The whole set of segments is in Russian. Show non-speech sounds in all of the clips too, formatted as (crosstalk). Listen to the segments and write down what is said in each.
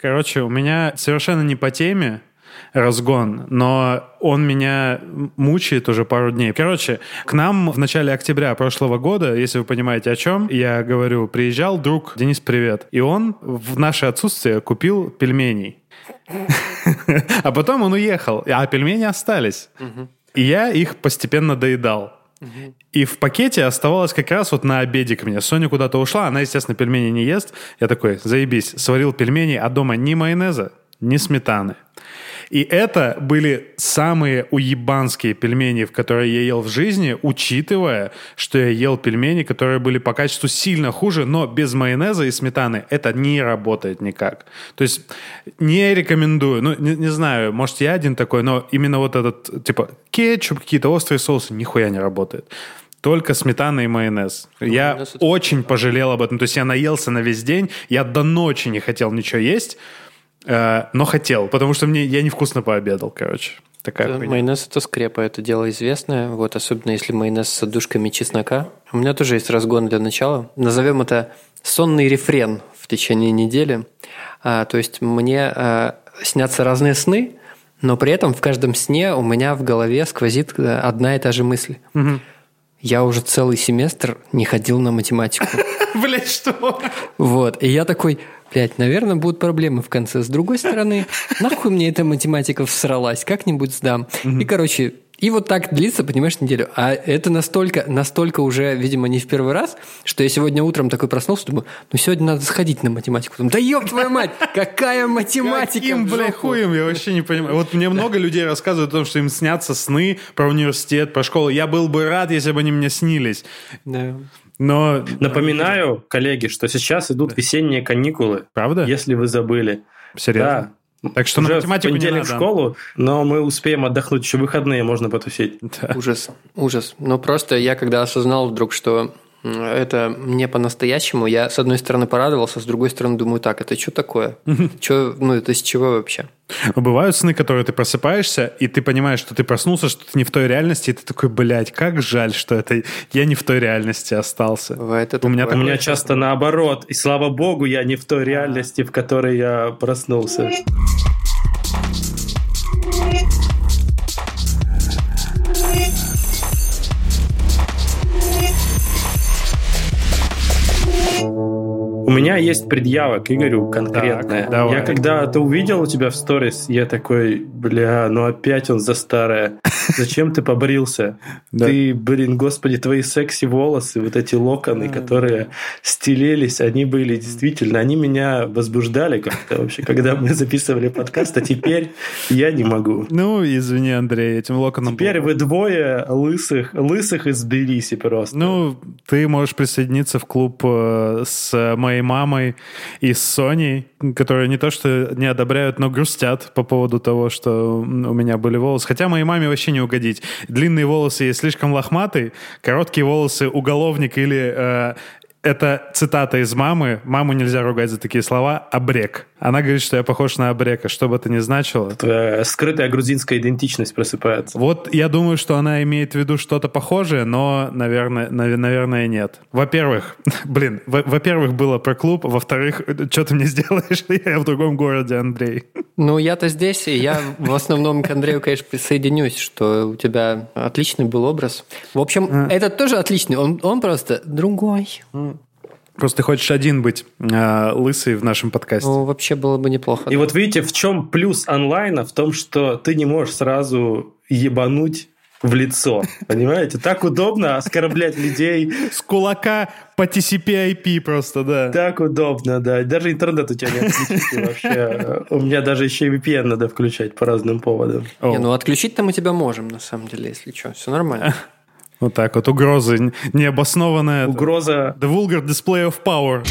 Короче, у меня совершенно не по теме разгон, но он меня мучает уже пару дней. Короче, к нам в начале октября прошлого года, если вы понимаете о чем, я говорю, приезжал друг, Денис, привет. И он в наше отсутствие купил пельменей. (laughs) А потом он уехал, а пельмени остались. И я их постепенно доедал. И в пакете оставалось как раз вот на обеде ко мне. Соня куда-то ушла, она, естественно, пельмени не ест. Я такой, заебись, сварил пельмени, а дома ни майонеза, ни сметаны. И это были самые уебанские пельмени, в которые я ел в жизни, учитывая, что я ел пельмени, которые были по качеству сильно хуже, но без майонеза и сметаны это не работает никак. То есть не рекомендую. Ну, не, не знаю, может, я один такой, но именно вот этот, типа, кетчуп, какие-то острые соусы, нихуя не работает только сметана и майонез. Ну, я майонез очень пожалел об этом. То есть я наелся на весь день, я до ночи не хотел ничего есть, но хотел, потому что мне я невкусно пообедал, короче. Такая это, майонез это скрепа, это дело известное, вот особенно если майонез с отдушками чеснока. У меня тоже есть разгон для начала. Назовем это сонный рефрен в течение недели. А, то есть мне а, снятся разные сны, но при этом в каждом сне у меня в голове сквозит э, одна и та же мысль. Угу. Я уже целый семестр не ходил на математику. (laughs) Блять, что? Вот. И я такой, Блять, наверное, будут проблемы в конце. С другой стороны, нахуй мне эта математика всралась, как-нибудь сдам. И, короче, и вот так длится, понимаешь, неделю. А это настолько, настолько уже, видимо, не в первый раз, что я сегодня утром такой проснулся, думаю, ну сегодня надо сходить на математику. Думаю, да ёб твою мать, какая математика? Каким, бля, хуем, я вообще не понимаю. Вот мне много людей рассказывают о том, что им снятся сны про университет, про школу. Я был бы рад, если бы они мне снились. Да. Но... Напоминаю, коллеги, что сейчас идут весенние каникулы. Правда? Если вы забыли. Серьезно? Да. Так что Уже на математику в понедельник не надо. в школу, но мы успеем отдохнуть еще выходные, можно потусить. Да. Ужас, ужас. Но просто я когда осознал вдруг, что это не по-настоящему. Я, с одной стороны, порадовался, с другой стороны, думаю, так, это что такое? Что, ну, это с чего вообще? Бывают сны, которые ты просыпаешься, и ты понимаешь, что ты проснулся, что ты не в той реальности, и ты такой, блядь, как жаль, что это я не в той реальности остался. Бывает это у меня, у меня часто наоборот, и слава богу, я не в той реальности, в которой я проснулся. У меня есть предъява к Игорю конкретная. Так, давай. Я когда это увидел у тебя в сторис, я такой, бля, ну опять он за старое. Зачем ты побрился? (laughs) Ты, блин, господи, твои секси волосы, вот эти локоны, которые стелились, они были действительно, они меня возбуждали как-то вообще, когда мы записывали подкаст, а теперь я не могу. Ну, извини, Андрей, этим локоном... Теперь вы двое лысых, лысых из Тбилиси просто. Ну, ты можешь присоединиться в клуб э, с моей мамой и с Соней, которые не то что не одобряют, но грустят по поводу того, что у меня были волосы. Хотя моей маме вообще не угодить. Длинные волосы есть слишком лохматый, короткие волосы уголовник или э, это цитата из мамы. Маму нельзя ругать за такие слова. Обрек. Она говорит, что я похож на обрека, что бы это ни значило. Твоя скрытая грузинская идентичность просыпается. Вот я думаю, что она имеет в виду что-то похожее, но, наверное, наверное нет. Во-первых, (laughs) блин, во-первых, было про клуб, во-вторых, (laughs) что ты мне сделаешь? (laughs) Я в другом городе, Андрей. Ну, я-то здесь, и я в основном к Андрею, конечно, присоединюсь, что у тебя отличный был образ. В общем, а. этот тоже отличный, он, он просто другой. Просто ты хочешь один быть э, лысый в нашем подкасте. Ну, вообще было бы неплохо. И да. вот видите, в чем плюс онлайна? В том, что ты не можешь сразу ебануть в лицо. Понимаете? Так удобно оскорблять людей. С кулака по TCP-IP просто, да. Так удобно, да. Даже интернет у тебя не отключить вообще. У меня даже еще и VPN надо включать по разным поводам. Не, ну отключить-то мы тебя можем, на самом деле, если что. Все нормально. Вот так вот, угрозы необоснованная. Угроза. The vulgar display of power.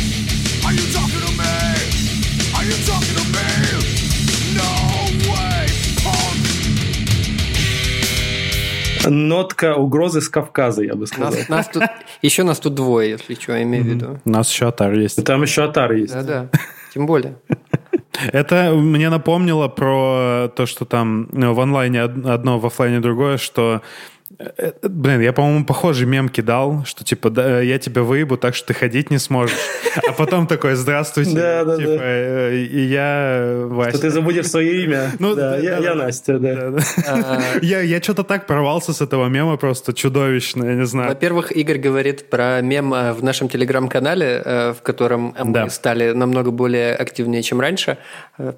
Нотка угрозы с Кавказа, я бы сказал. Нас, нас тут, еще нас тут двое, если что, я имею в виду. У нас еще Атар есть. Там еще Атар есть. Да-да, тем более. (laughs) Это мне напомнило про то, что там в онлайне одно, в офлайне другое, что блин, я, по-моему, похожий мем кидал, что типа да, я тебя выебу, так что ты ходить не сможешь. А потом такой, здравствуйте. Да, да, типа, да. И я Вася. Что ты забудешь свое имя. Ну, да, я Настя, да. А. Я что-то так порвался с этого мема просто чудовищно, я не знаю. Во-первых, Игорь говорит про мем э, в нашем телеграм-канале, э, в котором мы стали намного более активнее, чем раньше.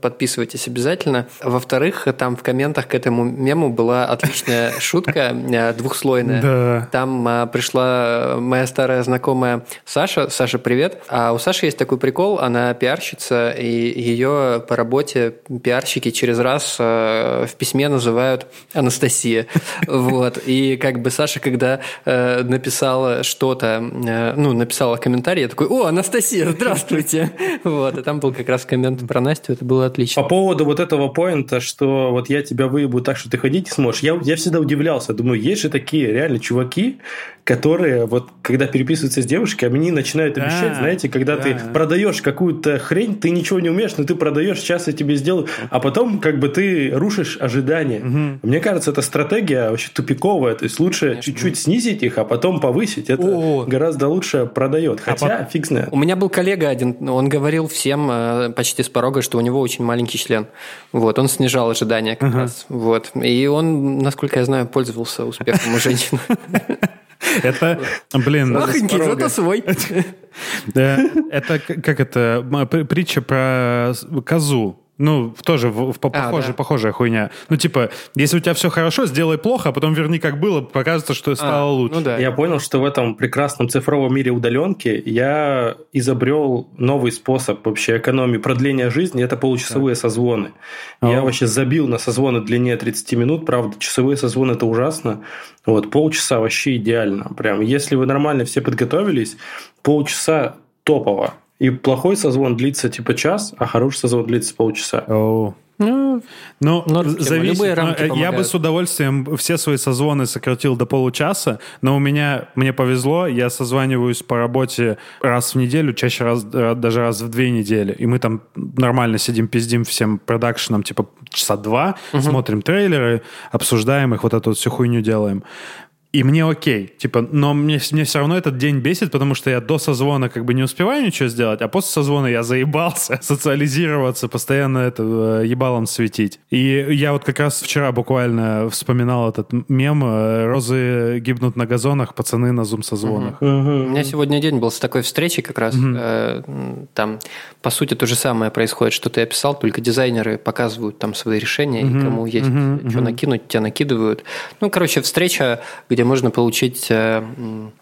Подписывайтесь обязательно. Во-вторых, там в комментах к этому мему была отличная шутка двухслойная. Да. Там а, пришла моя старая знакомая Саша. Саша, привет. А у Саши есть такой прикол, она пиарщица, и ее по работе пиарщики через раз а, в письме называют Анастасия. (laughs) Вот. И как бы Саша, когда э, написала что-то, э, ну, написала комментарий, я такой, о, Анастасия, здравствуйте. (laughs) Вот. И там был как раз коммент про Настю, это было отлично. По поводу вот этого поинта, что вот я тебя выебу так, что ты ходить не сможешь, я, я всегда удивлялся. Думаю, есть же такие реально чуваки, которые вот когда переписываются с девушкой, они начинают да, обещать, знаете, когда да. ты продаешь какую-то хрень, ты ничего не умеешь, но ты продаешь, сейчас я тебе сделаю, а потом как бы ты рушишь ожидания. Угу. Мне кажется, это стратегия вообще тупиковая, то есть лучше Конечно. чуть-чуть снизить их, а потом повысить. Это О. гораздо лучше продает. А Хотя а фиг знает. У меня был коллега один, он говорил всем э, почти с порога, что у него очень маленький член. Вот, он снижал ожидания как угу. раз. Вот. И он, насколько я знаю, пользовался успехом у женщин. (laughs) Это, блин... Махонький, зато свой. (laughs) Это, как это, притча про козу. Ну, тоже в, в, а, похоже, да. похожая хуйня. Ну, типа, если у тебя все хорошо, сделай плохо, а потом верни как было, покажется, что стало а, лучше. Ну, да. Я понял, что в этом прекрасном цифровом мире удаленки я изобрел новый способ вообще экономии продления жизни. Это получасовые да. созвоны. А я вообще забил на созвоны длине 30 минут. Правда, часовые созвоны это ужасно. Вот, полчаса вообще идеально. Прям, если вы нормально все подготовились, полчаса топово. И плохой созвон длится типа час, а хороший созвон длится полчаса. Oh. Ну, ну зависит. Любые рамки ну, я бы с удовольствием все свои созвоны сократил до получаса, но у меня, мне повезло, я созваниваюсь по работе раз в неделю, чаще раз, даже раз в две недели. И мы там нормально сидим, пиздим всем продакшеном, типа часа два, угу. смотрим трейлеры, обсуждаем их, вот эту вот всю хуйню делаем. И мне окей, типа, но мне, мне все равно этот день бесит, потому что я до созвона как бы не успеваю ничего сделать, а после созвона я заебался (laughs) социализироваться, постоянно это э, ебалом светить. И я вот как раз вчера буквально вспоминал этот мем э, «Розы гибнут на газонах, пацаны на зум-созвонах». Угу. Угу. У меня сегодня день был с такой встречи как раз. Угу. Э, там, по сути, то же самое происходит, что ты описал, только дизайнеры показывают там свои решения, угу. и кому есть угу. что накинуть, тебя накидывают. Ну, короче, встреча, где где можно получить э,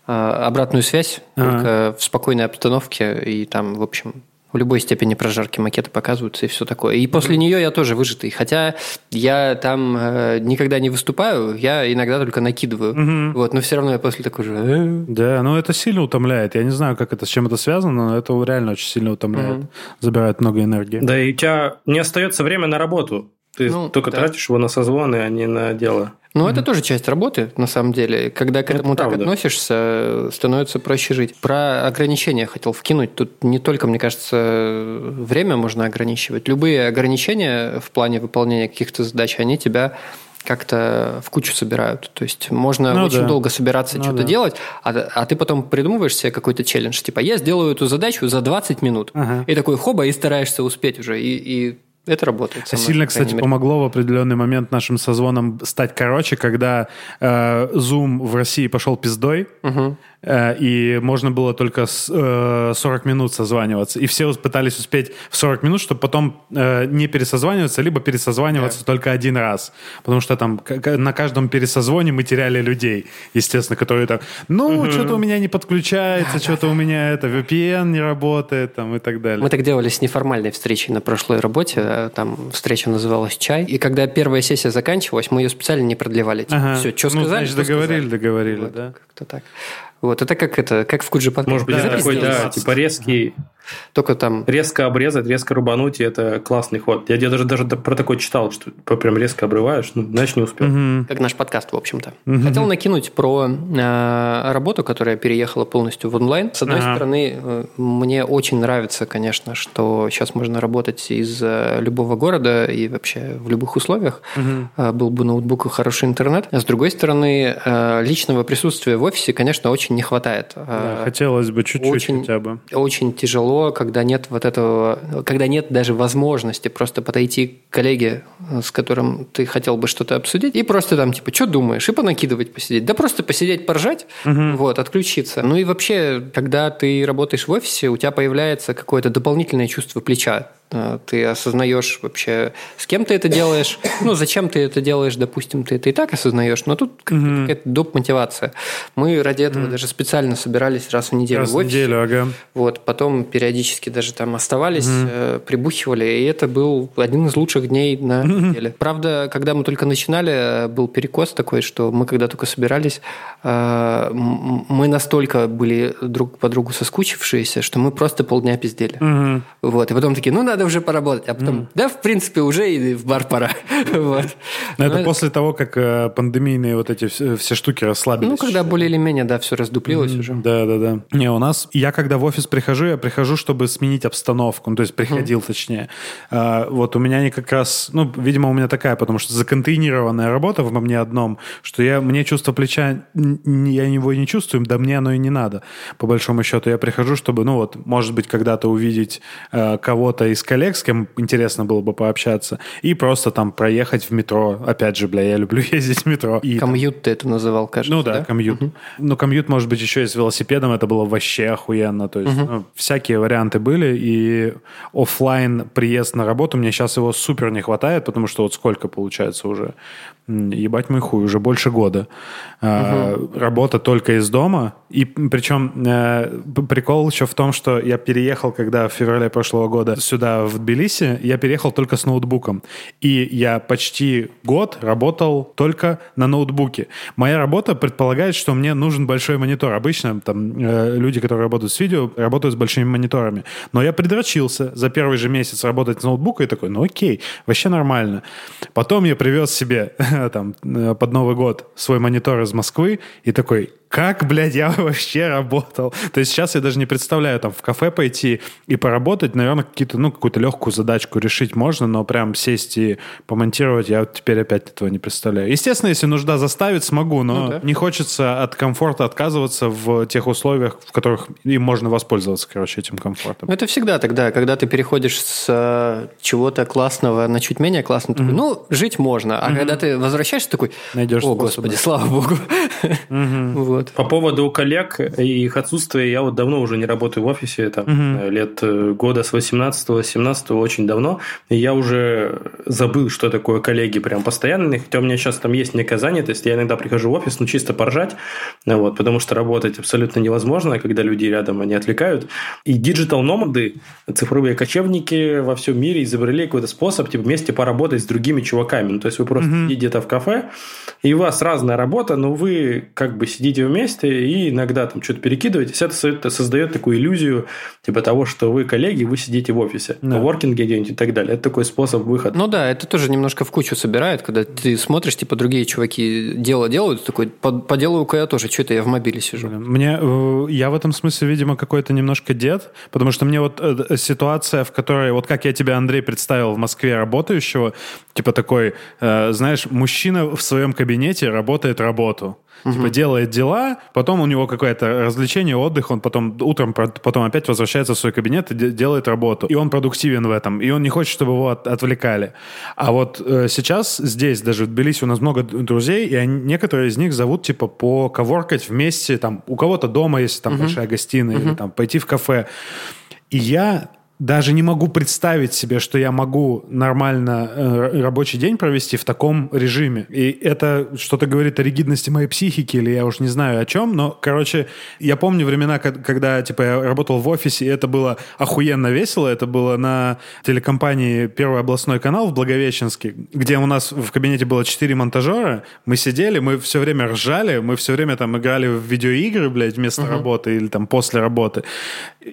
э, обратную связь только в спокойной обстановке и там, в общем, в любой степени прожарки макеты показываются и все такое. И после нее я тоже выжатый. Хотя я там э, никогда не выступаю, я иногда только накидываю. Угу. Вот, но все равно я после такой же... Э. Да, ну это сильно утомляет. Я не знаю, как это, с чем это связано, но это реально очень сильно утомляет. Угу. Забирает много энергии. Да, и у тебя не остается время на работу. Ты ну, только да. тратишь его на созвоны, а не на дело. Ну, mm-hmm. это тоже часть работы, на самом деле. Когда к этому это так правда. относишься, становится проще жить. Про ограничения хотел вкинуть. Тут не только, мне кажется, время можно ограничивать. Любые ограничения в плане выполнения каких-то задач, они тебя как-то в кучу собирают. То есть можно ну, очень да. долго собираться, ну, что-то да. делать, а, а ты потом придумываешь себе какой-то челлендж. Типа, я сделаю эту задачу за 20 минут. Ага. И такой, хоба, и стараешься успеть уже. И, и это работает. Мной, Сильно, кстати, мере. помогло в определенный момент нашим созвонам стать короче, когда э, Zoom в России пошел пиздой. Угу. Э, и можно было только 40 э, минут созваниваться. И все пытались успеть в 40 минут, чтобы потом э, не пересозваниваться, либо пересозваниваться yeah. только один раз. Потому что там на каждом пересозвоне мы теряли людей, естественно, которые там, ну, uh-huh. что-то у меня не подключается, что-то у меня это VPN не работает, там, и так далее. Мы так делали с неформальной встречей на прошлой работе, там встреча называлась «Чай», и когда первая сессия заканчивалась, мы ее специально не продлевали. Типа, ага. все, что ну, сказали, значит, договорили, сказали. договорили, вот, да. Как-то так. Вот, это как это, как в Куджи Может быть, да, такой, да, типа резкий, только там... Резко обрезать, резко рубануть, и это классный ход. Я, я даже, даже про такой читал, что прям резко обрываешь, ну, значит, не успел. Угу. Как наш подкаст, в общем-то. Угу. Хотел накинуть про э, работу, которая переехала полностью в онлайн. С одной ага. стороны, э, мне очень нравится, конечно, что сейчас можно работать из э, любого города и вообще в любых условиях. Угу. Э, был бы ноутбук и хороший интернет. А с другой стороны, э, личного присутствия в офисе, конечно, очень не хватает. Да, хотелось бы чуть-чуть очень, хотя бы. Очень тяжело когда нет вот этого, когда нет даже возможности просто подойти к коллеге, с которым ты хотел бы что-то обсудить, и просто там, типа, что думаешь, и понакидывать, посидеть. Да просто посидеть, поржать, угу. вот, отключиться. Ну и вообще, когда ты работаешь в офисе, у тебя появляется какое-то дополнительное чувство плеча. А, ты осознаешь вообще, с кем ты это делаешь, ну, зачем ты это делаешь, допустим, ты это и так осознаешь, но тут mm-hmm. какая-то доп. мотивация. Мы ради этого mm-hmm. даже специально собирались раз в неделю раз в офисе. неделю, ага. Вот, потом периодически даже там оставались, mm-hmm. прибухивали, и это был один из лучших дней на mm-hmm. неделе. Правда, когда мы только начинали, был перекос такой, что мы когда только собирались, э, мы настолько были друг по другу соскучившиеся, что мы просто полдня пиздели. Mm-hmm. Вот, и потом такие, ну, надо надо уже поработать. А потом, mm. да, в принципе, уже и в бар пора. (laughs) вот. Но это после того, как э, пандемийные вот эти все, штуки расслабились. Ну, когда более или менее, да, все раздуплилось уже. Да, да, да. Не, у нас, я когда в офис прихожу, я прихожу, чтобы сменить обстановку, ну, то есть приходил, точнее. А, вот у меня они как раз, ну, видимо, у меня такая, потому что законтейнированная работа во мне одном, что я, мне чувство плеча, я его не чувствую, да мне оно и не надо, по большому счету. Я прихожу, чтобы, ну, вот, может быть, когда-то увидеть э, кого-то из коллег, с кем интересно было бы пообщаться, и просто там проехать в метро. Опять же, бля, я люблю (laughs) ездить в метро. И, комьют там... ты это называл, кажется, Ну да, да? комьют. Угу. Ну, комьют, может быть, еще и с велосипедом, это было вообще охуенно. То есть угу. ну, всякие варианты были, и офлайн приезд на работу, мне сейчас его супер не хватает, потому что вот сколько получается уже? Ебать мой хуй, уже больше года. Угу. Работа только из дома, и причем э, прикол еще в том, что я переехал, когда в феврале прошлого года сюда в Тбилиси, я переехал только с ноутбуком. И я почти год работал только на ноутбуке. Моя работа предполагает, что мне нужен большой монитор. Обычно там э, люди, которые работают с видео, работают с большими мониторами. Но я предрочился за первый же месяц работать с ноутбука и такой, ну окей, вообще нормально. Потом я привез себе (laughs) там э, под Новый год свой монитор из Москвы и такой, как, блядь, я вообще работал? То есть сейчас я даже не представляю, там, в кафе пойти и поработать, наверное, какие-то, ну, какую-то легкую задачку решить можно, но прям сесть и помонтировать я вот теперь опять этого не представляю. Естественно, если нужда заставить, смогу, но ну, да. не хочется от комфорта отказываться в тех условиях, в которых им можно воспользоваться, короче, этим комфортом. Ну, это всегда тогда, когда ты переходишь с э, чего-то классного на чуть менее классного, mm-hmm. такой, ну, жить можно. А mm-hmm. когда ты возвращаешься, такой, Найдешь о, способы. господи, слава богу. Mm-hmm. (laughs) вот. Вот. По поводу коллег и их отсутствия, я вот давно уже не работаю в офисе, там, угу. лет э, года с 18-17, очень давно, и я уже забыл, что такое коллеги прям постоянные, хотя у меня сейчас там есть некая занятость, я иногда прихожу в офис, ну, чисто поржать, вот, потому что работать абсолютно невозможно, когда люди рядом, они отвлекают. И диджитал-номады, цифровые кочевники во всем мире изобрели какой-то способ, типа, вместе поработать с другими чуваками. Ну, то есть, вы просто угу. сидите где-то в кафе, и у вас разная работа, но вы как бы сидите вместе и иногда там что-то перекидываетесь. Это создает такую иллюзию типа того, что вы коллеги, вы сидите в офисе, да. в воркинге где-нибудь и так далее. Это такой способ выхода. Ну да, это тоже немножко в кучу собирает, когда ты смотришь, типа другие чуваки дело делают, такой, поделаю-ка я тоже, что-то я в мобиле сижу. Мне, э, я в этом смысле, видимо, какой-то немножко дед, потому что мне вот э, ситуация, в которой, вот как я тебя, Андрей, представил в Москве работающего, типа такой, э, знаешь, мужчина в своем кабинете работает работу. Угу. Типа делает дела, потом у него какое-то развлечение, отдых, он потом утром потом опять возвращается в свой кабинет и делает работу. И он продуктивен в этом, и он не хочет, чтобы его от, отвлекали. А вот э, сейчас здесь, даже в Тбилиси, у нас много друзей, и они, некоторые из них зовут типа по коворкать вместе, там у кого-то дома, если там угу. большая гостиная, угу. или там пойти в кафе. И я даже не могу представить себе, что я могу нормально э, рабочий день провести в таком режиме. И это что-то говорит о ригидности моей психики, или я уж не знаю о чем, но, короче, я помню времена, когда, типа, я работал в офисе, и это было охуенно весело, это было на телекомпании «Первый областной канал» в Благовещенске, где у нас в кабинете было четыре монтажера, мы сидели, мы все время ржали, мы все время там играли в видеоигры, блядь, вместо uh-huh. работы или там после работы,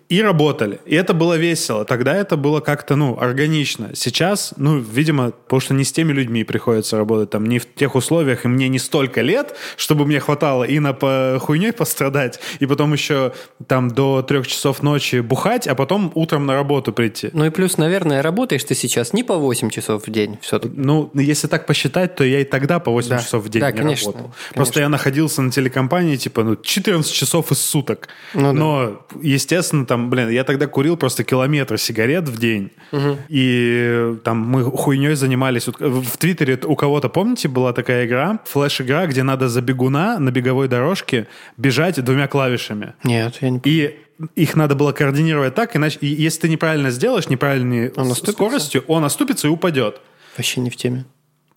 и работали. И это было весело весело. Тогда это было как-то, ну, органично. Сейчас, ну, видимо, потому что не с теми людьми приходится работать, там, не в тех условиях, и мне не столько лет, чтобы мне хватало и на по хуйней пострадать, и потом еще там до трех часов ночи бухать, а потом утром на работу прийти. Ну и плюс, наверное, работаешь ты сейчас не по 8 часов в день все-таки. Ну, если так посчитать, то я и тогда по 8 да. часов в день да, не конечно, работал. Конечно. Просто я находился на телекомпании, типа, ну, 14 часов из суток. Ну, Но, да. естественно, там, блин, я тогда курил просто километр литра сигарет в день. Угу. И там мы хуйней занимались. В Твиттере у кого-то, помните, была такая игра, флеш-игра, где надо за бегуна на беговой дорожке бежать двумя клавишами. Нет, я не. И их надо было координировать так, иначе и если ты неправильно сделаешь, неправильной он скоростью, он оступится и упадет. Вообще не в теме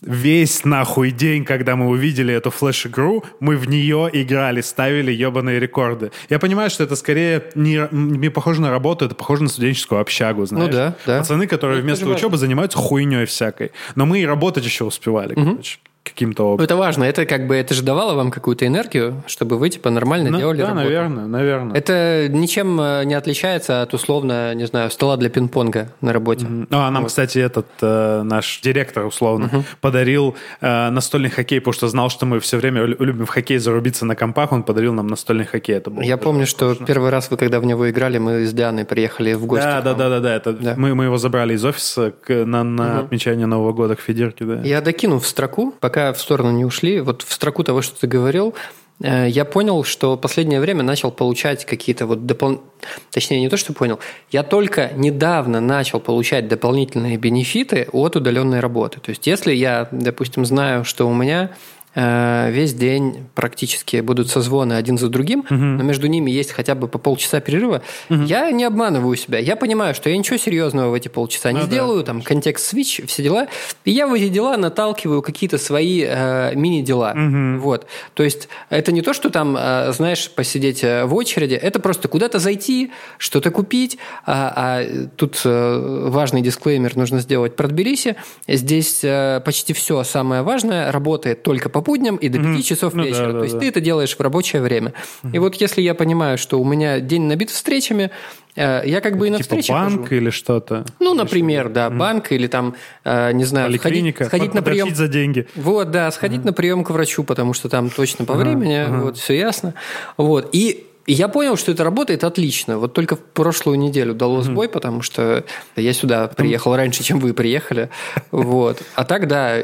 весь нахуй день, когда мы увидели эту флеш-игру, мы в нее играли, ставили ебаные рекорды. Я понимаю, что это скорее не, не похоже на работу, это похоже на студенческую общагу, знаешь. Ну да, да. Пацаны, которые ну, вместо учебы занимаются хуйней всякой. Но мы и работать еще успевали, угу. короче каким-то образом. Это важно. Это как бы это же давало вам какую-то энергию, чтобы вы типа нормально ну, делали да, работу. наверное, наверное. Это ничем э, не отличается от условно, не знаю, стола для пинг-понга на работе. Mm-hmm. Ну, а нам, вот. кстати, этот э, наш директор условно mm-hmm. подарил э, настольный хоккей, потому что знал, что мы все время любим в хоккей зарубиться на компах, он подарил нам настольный хоккей. Это было Я помню, что важно. первый раз вы, когда в него играли, мы с Дианой приехали в гости. Да, да, да, да, да. Это да. Мы, мы его забрали из офиса к, на, на mm-hmm. отмечание Нового года к Федерке, да. Я докину в строку, пока в сторону не ушли, вот в строку того, что ты говорил, э, я понял, что последнее время начал получать какие-то вот дополнительные... Точнее, не то, что понял. Я только недавно начал получать дополнительные бенефиты от удаленной работы. То есть, если я, допустим, знаю, что у меня весь день практически будут созвоны один за другим, угу. но между ними есть хотя бы по полчаса перерыва, угу. я не обманываю себя. Я понимаю, что я ничего серьезного в эти полчаса не ну, сделаю, да, там контекст-свич, все дела. И я в эти дела наталкиваю какие-то свои э, мини-дела. Угу. Вот. То есть это не то, что там, э, знаешь, посидеть э, в очереди, это просто куда-то зайти, что-то купить, а, а тут э, важный дисклеймер нужно сделать. Продберись. Здесь э, почти все самое важное работает только по по будням и до 5 mm-hmm. часов ну, вечера. Да, да, То есть да. ты это делаешь в рабочее время. Mm-hmm. И вот если я понимаю, что у меня день набит встречами, э, я как бы и на типа встрече банк хожу. или что-то? Ну, например, что да, mm-hmm. банк или там, э, не знаю, сходить, сходить на прием. за деньги. Вот, да, сходить mm-hmm. на прием к врачу, потому что там точно по времени, mm-hmm. вот, все ясно. Вот, и и я понял, что это работает отлично. Вот только в прошлую неделю дало сбой, mm-hmm. потому что я сюда приехал раньше, чем вы приехали. (laughs) Вот. А так, да,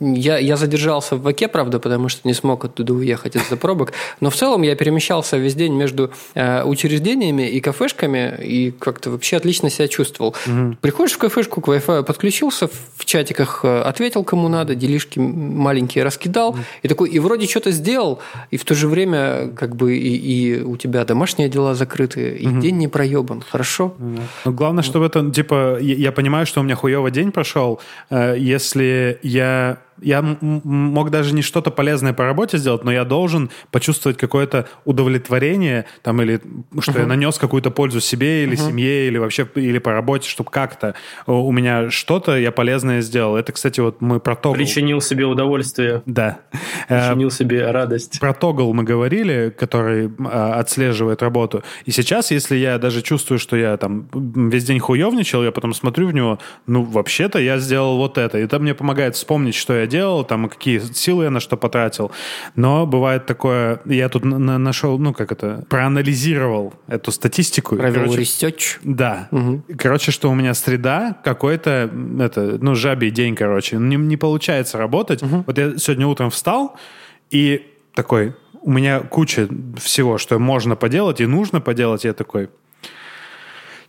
я, я задержался в Ваке, правда, потому что не смог оттуда уехать из-за пробок. Но в целом я перемещался весь день между э, учреждениями и кафешками и как-то вообще отлично себя чувствовал. Угу. Приходишь в кафешку, к Wi-Fi подключился, в чатиках э, ответил кому надо, делишки маленькие раскидал. Угу. И такой, и вроде что-то сделал, и в то же время как бы и, и у тебя домашние дела закрыты, и угу. день не проебан. Хорошо? Угу. Ну, главное, вот. чтобы это, типа, я, понимаю, что у меня хуёвый день прошел, э, если я я мог даже не что-то полезное по работе сделать, но я должен почувствовать какое-то удовлетворение, там, или что uh-huh. я нанес какую-то пользу себе или uh-huh. семье, или вообще, или по работе, чтобы как-то у меня что-то я полезное сделал. Это, кстати, вот мы про тогл. Причинил себе удовольствие. Да. Причинил себе радость. Про тогл мы говорили, который а, отслеживает работу. И сейчас, если я даже чувствую, что я там весь день хуевничал, я потом смотрю в него, ну, вообще-то я сделал вот это. И это мне помогает вспомнить, что я я делал, там, какие силы я на что потратил. Но бывает такое, я тут на нашел, ну, как это, проанализировал эту статистику. Провел короче, research. Да. Угу. Короче, что у меня среда какой-то, это, ну, жабий день, короче. Не, не получается работать. Угу. Вот я сегодня утром встал и такой, у меня куча всего, что можно поделать и нужно поделать. Я такой,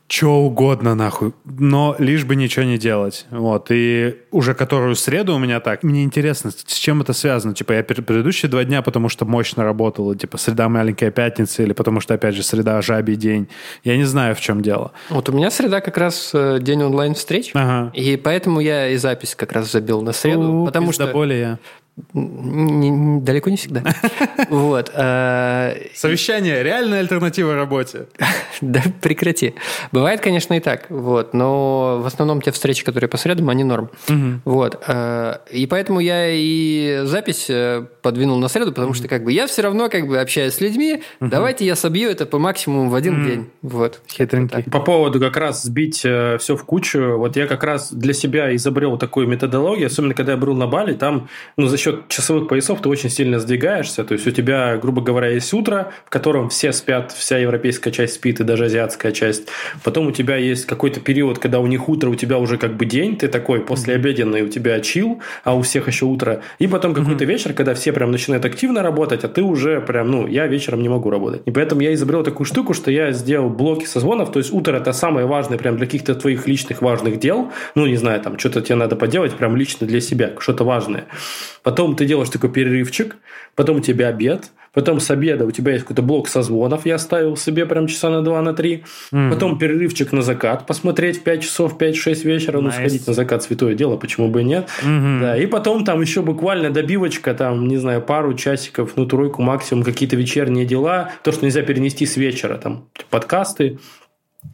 что угодно нахуй, но лишь бы ничего не делать. Вот. И уже которую среду у меня так. Мне интересно, с чем это связано. Типа я предыдущие два дня, потому что мощно работал, типа среда маленькая пятница, или потому что, опять же, среда жабий день. Я не знаю, в чем дело. Вот у меня среда как раз э, день онлайн-встреч, ага. и поэтому я и запись как раз забил на среду. У, потому что... более. Не, не, далеко не всегда. (laughs) Вот. А, Совещание – реальная альтернатива работе. (laughs) Да прекрати. Бывает, конечно, и так. Вот. Но в основном те встречи, которые по средам, они норм. Вот. А, и поэтому я и запись э, подвинул на среду, потому что как бы я все равно как бы общаюсь с людьми. Давайте я собью это по максимуму в один день. Вот. Хитренький. По поводу как раз сбить э, все в кучу. Вот я как раз для себя изобрел такую методологию, особенно когда я был на Бали, там, ну, за счет часовых поясов ты очень сильно сдвигаешься. То есть у тебя, грубо говоря, есть утро, в котором все спят, вся европейская часть спит, и даже азиатская часть. Потом у тебя есть какой-то период, когда у них утро, у тебя уже как бы день, ты такой послеобеденный, у тебя чил, а у всех еще утро. И потом какой-то вечер, когда все прям начинают активно работать, а ты уже прям, ну, я вечером не могу работать. И поэтому я изобрел такую штуку, что я сделал блоки созвонов, то есть утро это самое важное прям для каких-то твоих личных важных дел, ну, не знаю, там, что-то тебе надо поделать прям лично для себя, что-то важное. Потом ты делаешь такой перерывчик, потом у тебя обед, потом с обеда у тебя есть какой-то блок созвонов, я ставил себе прям часа на 2 на 3, mm-hmm. потом перерывчик на закат, посмотреть в 5 часов, 5-6 вечера, nice. ну, сходить на закат, святое дело, почему бы и нет. Mm-hmm. Да, и потом там еще буквально добивочка, там, не знаю, пару часиков, ну, тройку максимум, какие-то вечерние дела, то, что нельзя перенести с вечера, там, подкасты,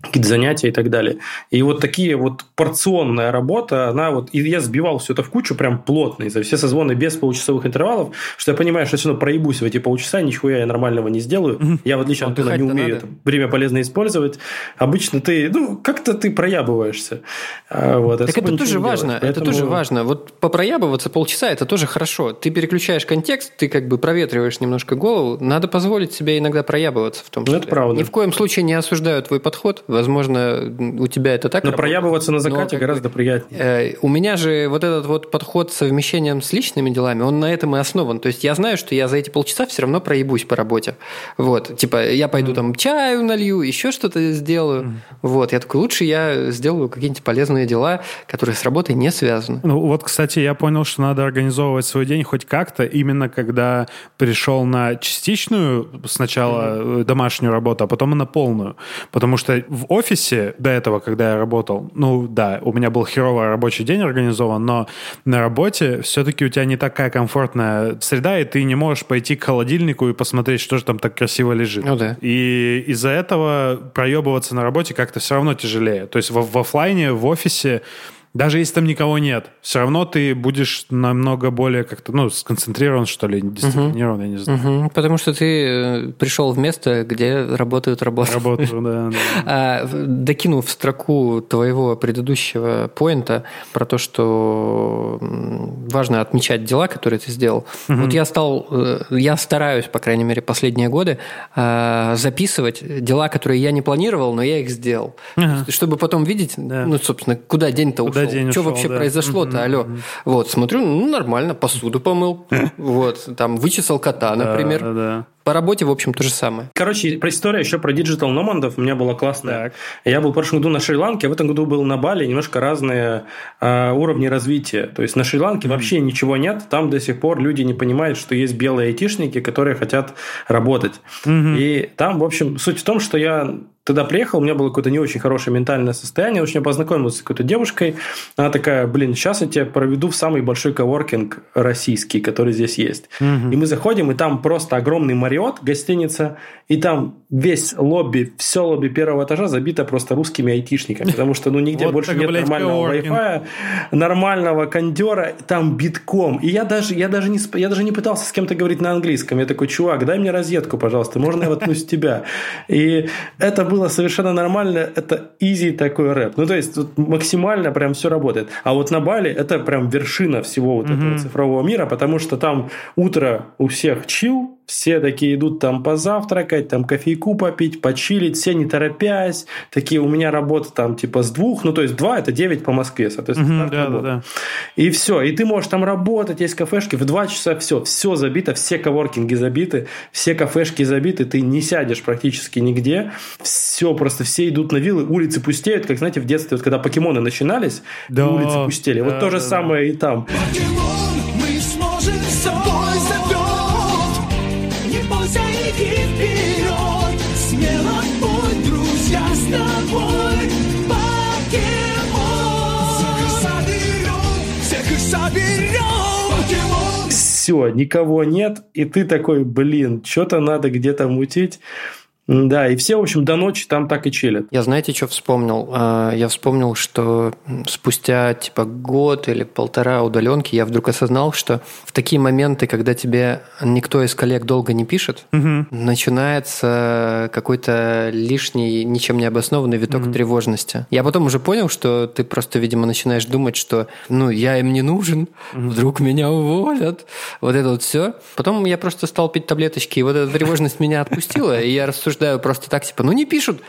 какие-то занятия и так далее. И вот такие вот порционная работа, она вот, и я сбивал все это в кучу прям плотно, за все созвоны без получасовых интервалов, что я понимаю, что я все равно проебусь в эти полчаса, нихуя я нормального не сделаю. Я, в отличие от Антона, не умею это время полезно использовать. Обычно ты, ну, как-то ты проябываешься. А, вот, так это тоже важно, Поэтому... это тоже важно. Вот попроябываться полчаса, это тоже хорошо. Ты переключаешь контекст, ты как бы проветриваешь немножко голову, надо позволить себе иногда проябываться в том числе. Ну, это правда. Ни в коем случае не осуждаю твой подход, Возможно, у тебя это так. Но работает, проябываться на закате гораздо бы, приятнее. Э, у меня же вот этот вот подход с совмещением с личными делами, он на этом и основан. То есть я знаю, что я за эти полчаса все равно проебусь по работе. Вот, типа я пойду mm. там чаю налью, еще что-то сделаю. Mm. Вот, я такой, лучше я сделаю какие-нибудь полезные дела, которые с работой не связаны. Ну вот, кстати, я понял, что надо организовывать свой день хоть как-то, именно когда пришел на частичную сначала mm. домашнюю работу, а потом и на полную. Потому что в офисе до этого, когда я работал, ну да, у меня был херовый рабочий день организован, но на работе все-таки у тебя не такая комфортная среда, и ты не можешь пойти к холодильнику и посмотреть, что же там так красиво лежит. Ну да. И из-за этого проебываться на работе как-то все равно тяжелее. То есть в, в офлайне, в офисе даже если там никого нет, все равно ты будешь намного более как-то, ну, сконцентрирован, что ли, дисциплинирован, угу. я не знаю. Угу. Потому что ты э, пришел в место, где работают работы. Работаю, да. (laughs) да. А, докинув строку твоего предыдущего поинта про то, что важно отмечать дела, которые ты сделал. Угу. Вот я стал, э, я стараюсь, по крайней мере, последние годы а, записывать дела, которые я не планировал, но я их сделал. Ага. Чтобы потом видеть, да. ну, собственно, куда день-то ушел ушел. День что ушел, вообще да. произошло-то, угу, алло? Вот, смотрю, ну, нормально, посуду помыл, вот, там, вычесал кота, например. Да, да. По работе, в общем, то же самое. Короче, про история еще про digital nomad ов у меня была классная. Так. Я был в прошлом году на Шри-Ланке, а в этом году был на Бали, немножко разные э, уровни развития. То есть на Шри-Ланке м вообще ничего нет, там до сих пор люди не понимают, что есть белые айтишники, которые хотят работать. Mm-hmm. И там, в общем, суть в том, что я тогда приехал, у меня было какое-то не очень хорошее ментальное состояние, очень познакомился с какой-то девушкой, она такая, блин, сейчас я тебя проведу в самый большой коворкинг российский, который здесь есть. Угу. И мы заходим, и там просто огромный Мариот, гостиница, и там весь лобби, все лобби первого этажа забито просто русскими айтишниками, потому что ну нигде (laughs) вот больше так, нет блядь, нормального Wi-Fi, нормального кондера, там битком. И я даже, я, даже не, я даже не пытался с кем-то говорить на английском. Я такой, чувак, дай мне розетку, пожалуйста, можно я воткнусь тебя? И это было совершенно нормально, это изи такой рэп. Ну, то есть, тут максимально прям все работает. А вот на Бали это прям вершина всего вот этого цифрового мира, потому что там утро у всех чил, все такие идут там позавтракать, там кофейку попить, почилить, все не торопясь. Такие, у меня работа там типа с двух, ну то есть два это девять по Москве, соответственно. Mm-hmm, да, да, да. И все, и ты можешь там работать, есть кафешки, в два часа все, все забито, все коворкинги забиты, все кафешки забиты, ты не сядешь практически нигде, все, просто все идут на виллы, улицы пустеют, как, знаете, в детстве, вот когда покемоны начинались, да, улицы пустели. Да, вот то же да, самое да. и там. Покемон, иди вперед, смело путь, друзья, с тобой. Все, никого нет, и ты такой, блин, что-то надо где-то мутить. Да, и все, в общем, до ночи там так и чилят. Я знаете, что вспомнил? А, я вспомнил, что спустя типа год или полтора удаленки я вдруг осознал, что в такие моменты, когда тебе никто из коллег долго не пишет, угу. начинается какой-то лишний, ничем не обоснованный виток угу. тревожности. Я потом уже понял, что ты просто, видимо, начинаешь думать, что ну, я им не нужен, угу. вдруг меня уволят. Вот это вот все. Потом я просто стал пить таблеточки, и вот эта тревожность меня отпустила, и я рассуждал обсуждаю просто так, типа, ну не пишут,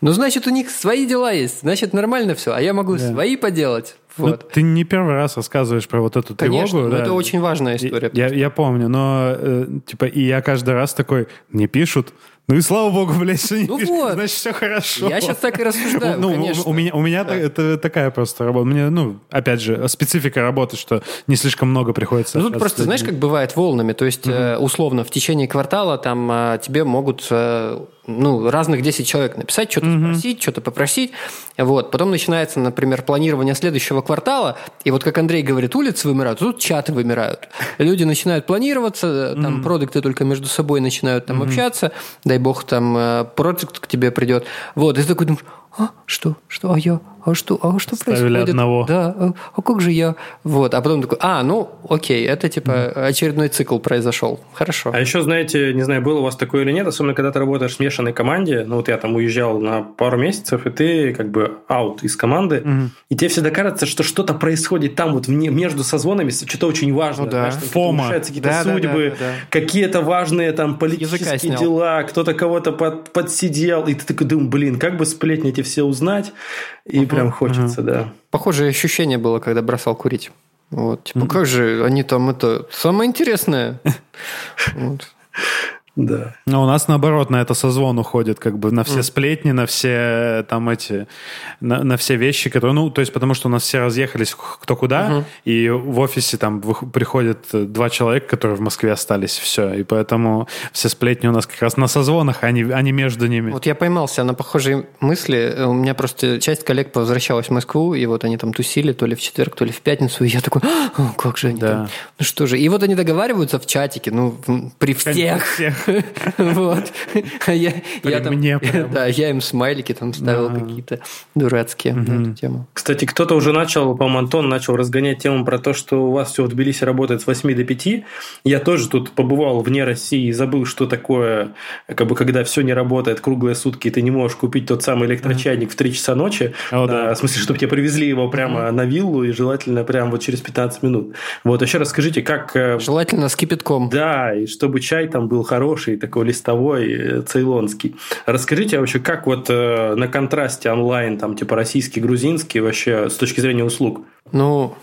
ну значит у них свои дела есть, значит нормально все, а я могу да. свои поделать. Ну, вот. Ну, ты не первый раз рассказываешь про вот эту Конечно, тревогу. Конечно, да. это очень важная история. Я, я помню, но э, типа и я каждый раз такой, не пишут, ну и слава богу, блядь, что не ну пишет, вот. значит, все хорошо. Я сейчас так и рассуждаю, ну, конечно. У меня, у меня да. это такая просто работа. Мне, ну, опять же, специфика работы, что не слишком много приходится. Ну, тут просто, знаешь, как бывает волнами. То есть, угу. условно, в течение квартала там а, тебе могут э, ну, разных 10 человек написать, что-то угу. спросить, что-то попросить. Вот. Потом начинается, например, планирование следующего квартала, и вот как Андрей говорит, улицы вымирают, тут чаты вымирают. Люди начинают планироваться, там угу. продукты только между собой начинают там угу. общаться, дай бог там э, проект к тебе придет. Вот, и ты такой думаешь, а, что, что, а я, а что, а что Ставили происходит? одного. Да, а, а как же я? Вот, а потом такой, а, ну, окей, это типа mm. очередной цикл произошел. Хорошо. А еще, знаете, не знаю, было у вас такое или нет, особенно когда ты работаешь в смешанной команде, ну вот я там уезжал на пару месяцев, и ты как бы аут из команды, mm. и тебе всегда кажется, что что-то происходит там вот вне, между созвонами, что-то очень важное. Ну, да. Знаешь, Фома. какие-то да, судьбы, да, да, да, да. какие-то важные там политические дела, кто-то кого-то под, подсидел, и ты такой думаешь, блин, как бы сплетни эти все узнать, и прям хочется, uh-huh. да. Похожее ощущение было, когда бросал курить. Вот, типа, uh-huh. как же они там это самое интересное. (laughs) Вот. Да. Но у нас наоборот на это созвон уходит, как бы на все mm. сплетни, на все там эти, на, на все вещи, которые, ну, то есть потому что у нас все разъехались кто куда, uh-huh. и в офисе там приходят два человека, которые в Москве остались, все, и поэтому все сплетни у нас как раз на созвонах, а не, а не между ними. Вот я поймался на похожие мысли, у меня просто часть коллег возвращалась в Москву, и вот они там тусили то ли в четверг, то ли в пятницу, и я такой, как же они да. там, ну что же, и вот они договариваются в чатике, ну, при всех. всех. (laughs) Вот. А я, я там, мне (laughs) да, я им смайлики там ставил какие-то дурацкие на эту тему. Кстати, кто-то уже начал, по-моему, Антон начал разгонять тему про то, что у вас все в Тбилиси работает с 8 до 5. Я тоже тут побывал вне России и забыл, что такое, как бы, когда все не работает круглые сутки, и ты не можешь купить тот самый электрочайник в 3 часа ночи. В смысле, чтобы тебе привезли его прямо на виллу и желательно прямо вот через 15 минут. Вот, еще расскажите, как... Э, желательно с кипятком. Да, и чтобы чай там был хороший, хороший, такой листовой, цейлонский. Расскажите вообще, как вот э, на контрасте онлайн, там, типа российский, грузинский, вообще с точки зрения услуг? Ну,